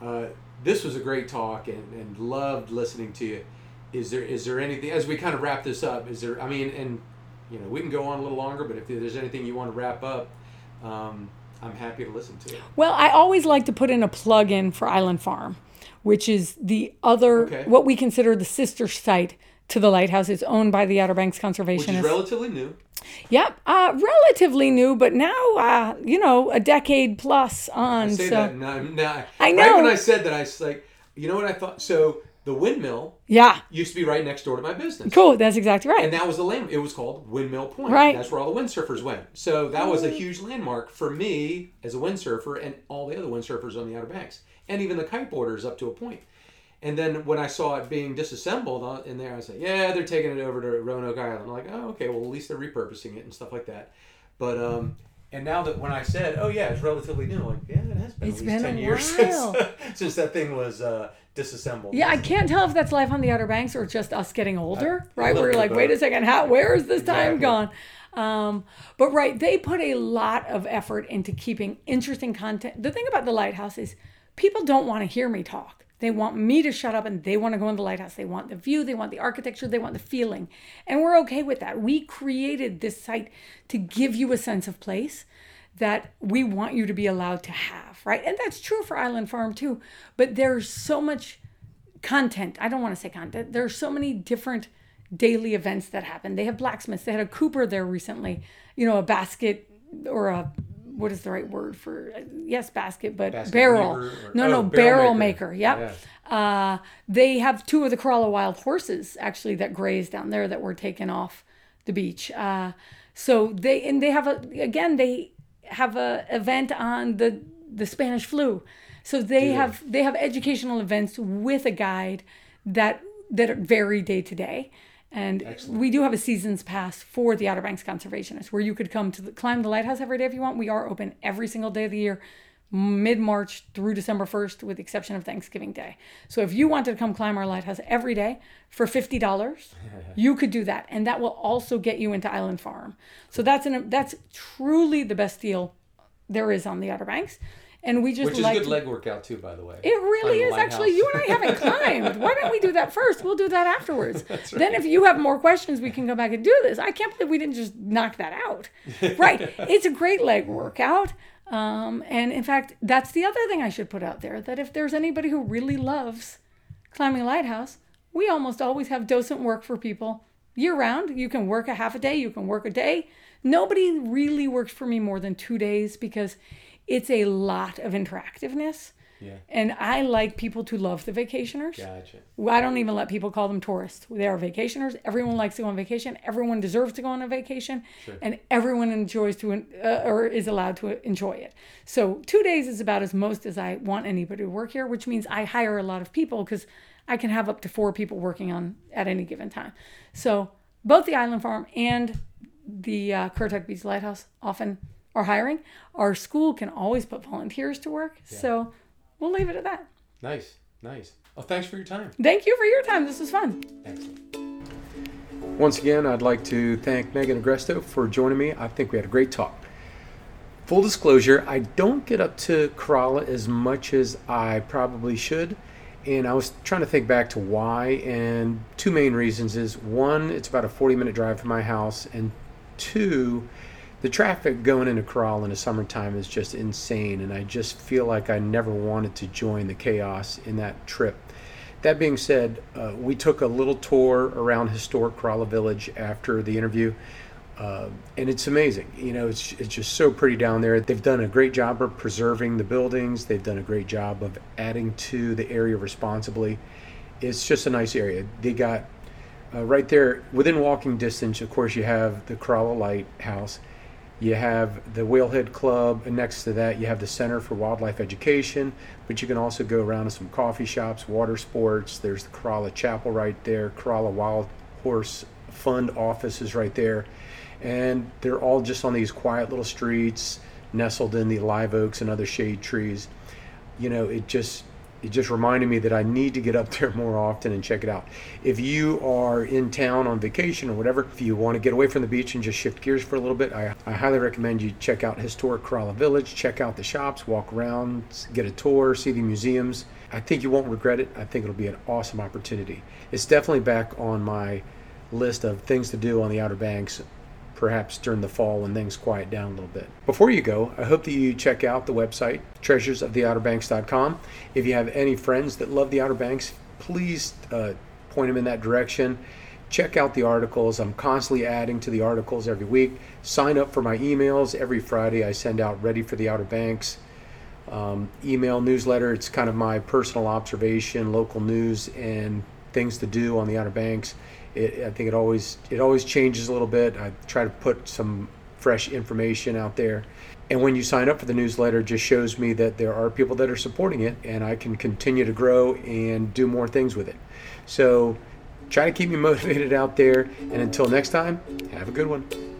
Uh, this was a great talk, and, and loved listening to you. Is there is there anything as we kind of wrap this up? Is there? I mean, and you know, we can go on a little longer, but if there's anything you want to wrap up, um, I'm happy to listen to it. Well, I always like to put in a plug in for Island Farm, which is the other, Okay. what we consider the sister site to the lighthouse. It's owned by the Outer Banks Which Conservationists. is relatively new. Yep, uh, relatively new, but now, uh, you know, a decade plus on. I say so, that now, now. I Right when I said that, I was like, you know what I thought? So the windmill yeah, used to be right next door to my business. cool. That's exactly right. And that was the land. It was called Windmill Point. Right. That's where all the windsurfers went. So that was a huge landmark for me as a windsurfer and all the other windsurfers on the Outer Banks, and even the kiteboarders up to a point. And then when I saw it being disassembled in there, I was like, yeah, they're taking it over to Roanoke Island. I'm like, oh, okay, well, at least they're repurposing it and stuff like that. But, um, and now that when I said, oh, yeah, it's relatively new, I'm like, yeah, it has been It's at least been a 10 years since, since that thing was uh, disassembled. yeah, I can't tell if that's life on the Outer Banks or just us getting older, a right? little We're like, wait a second, how, where is this time Exactly. gone? Um, but right, they put a lot of effort into keeping interesting content. The thing about the lighthouse is people don't want to hear me talk. They want me to shut up and they want to go in the lighthouse. They want the view, they want the architecture, they want the feeling. And we're okay with that. We created this site to give you a sense of place that we want you to be allowed to have, right? And that's true for Island Farm too. But there's so much content. I don't want to say content. There are so many different daily events that happen. They have blacksmiths. They had a Cooper there recently. You know, a basket or a what is the right word for yes basket, but Basket barrel. or- no, oh, no, barrel barrel maker. maker. Yep. Uh, they have two of the Corolla wild horses actually that graze down there that were taken off the beach. Uh, so they and they have a again they have a event on the the Spanish flu. So they have they have educational events with a guide that that vary day to day. And Excellent. we do have a seasons pass for the Outer Banks Conservationists where you could come to the, climb the lighthouse every day if you want. We are open every single day of the year, mid March through December 1st, with the exception of Thanksgiving Day. So if you wanted to come climb our lighthouse every day for $50, you could do that. And that will also get you into Island Farm. So that's an that's truly the best deal there is on the Outer Banks. And we just Which is like good leg workout too, by the way. it really is actually. You and I haven't climbed. Why don't we do that first? We'll do that afterwards. Then, if you have more questions, we can go back and do this. I can't believe we didn't just knock that out. Right? It's a great leg workout. Um, and in fact, that's the other thing I should put out there that if there's anybody who really loves climbing lighthouse, we almost always have docent work for people year round. You can work a half a day, you can work a day. Nobody really works for me more than two days because it's a lot of interactiveness. Yeah. And I like people to love the vacationers. Gotcha. I don't even let people call them tourists. They are vacationers. Everyone likes to go on vacation. Everyone deserves to go on a vacation, and everyone enjoys to uh, or is allowed to enjoy it. So two days is about as most as I want anybody to work here, which means I hire a lot of people because I can have up to four people working on at any given time. So both the Island Farm and the uh, Currituck Beach Lighthouse often are hiring. Our school can always put volunteers to work. So we'll leave it at that. Nice. Nice. Oh, thanks for your time. Thank you for your time. This was fun. Excellent. Once again, I'd like to thank Meghan Agresto for joining me. I think we had a great talk. Full disclosure, I don't get up to Corolla as much as I probably should. And I was trying to think back to why, and two main reasons is one, it's about a 40 minute drive from my house, and two, the traffic going into Corolla in the summertime is just insane, and I just feel like I never wanted to join the chaos in that trip. That being said, uh, we took a little tour around historic Corolla Village after the interview, uh, and it's amazing. You know, it's it's just so pretty down there. They've done a great job of preserving the buildings. They've done a great job of adding to the area responsibly. It's just a nice area. They got uh, right there within walking distance. Of course, you have the Corolla Lighthouse. You have the Whalehead Club, and next to that, you have the Center for Wildlife Education. But you can also go around to some coffee shops, water sports. There's the Corolla Chapel right there. Corolla Wild Horse Fund office is right there. And they're all just on these quiet little streets, nestled in the live oaks and other shade trees. You know, it just it just reminded me that I need to get up there more often and check it out. If you are in town on vacation or whatever, if you want to get away from the beach and just shift gears for a little bit, I, I highly recommend you check out historic Corolla Village, check out the shops, walk around, get a tour, see the museums. I think you won't regret it. I think it'll be an awesome opportunity. It's definitely back on my list of things to do on the Outer Banks perhaps during the fall when things quiet down a little bit. Before you go, I hope that you check out the website, treasuresoftheouterbanks.com. If you have any friends that love the Outer Banks, please uh, point them in that direction. Check out the articles. I'm constantly adding to the articles every week. Sign up for my emails. Every Friday, I send out Ready for the Outer Banks um, email newsletter. It's kind of my personal observation, local news, and things to do on the Outer Banks. It, I think it always it always changes a little bit. I try to put some fresh information out there. And when you sign up for the newsletter, it just shows me that there are people that are supporting it, and I can continue to grow and do more things with it. So try to keep me motivated out there. And until next time, have a good one.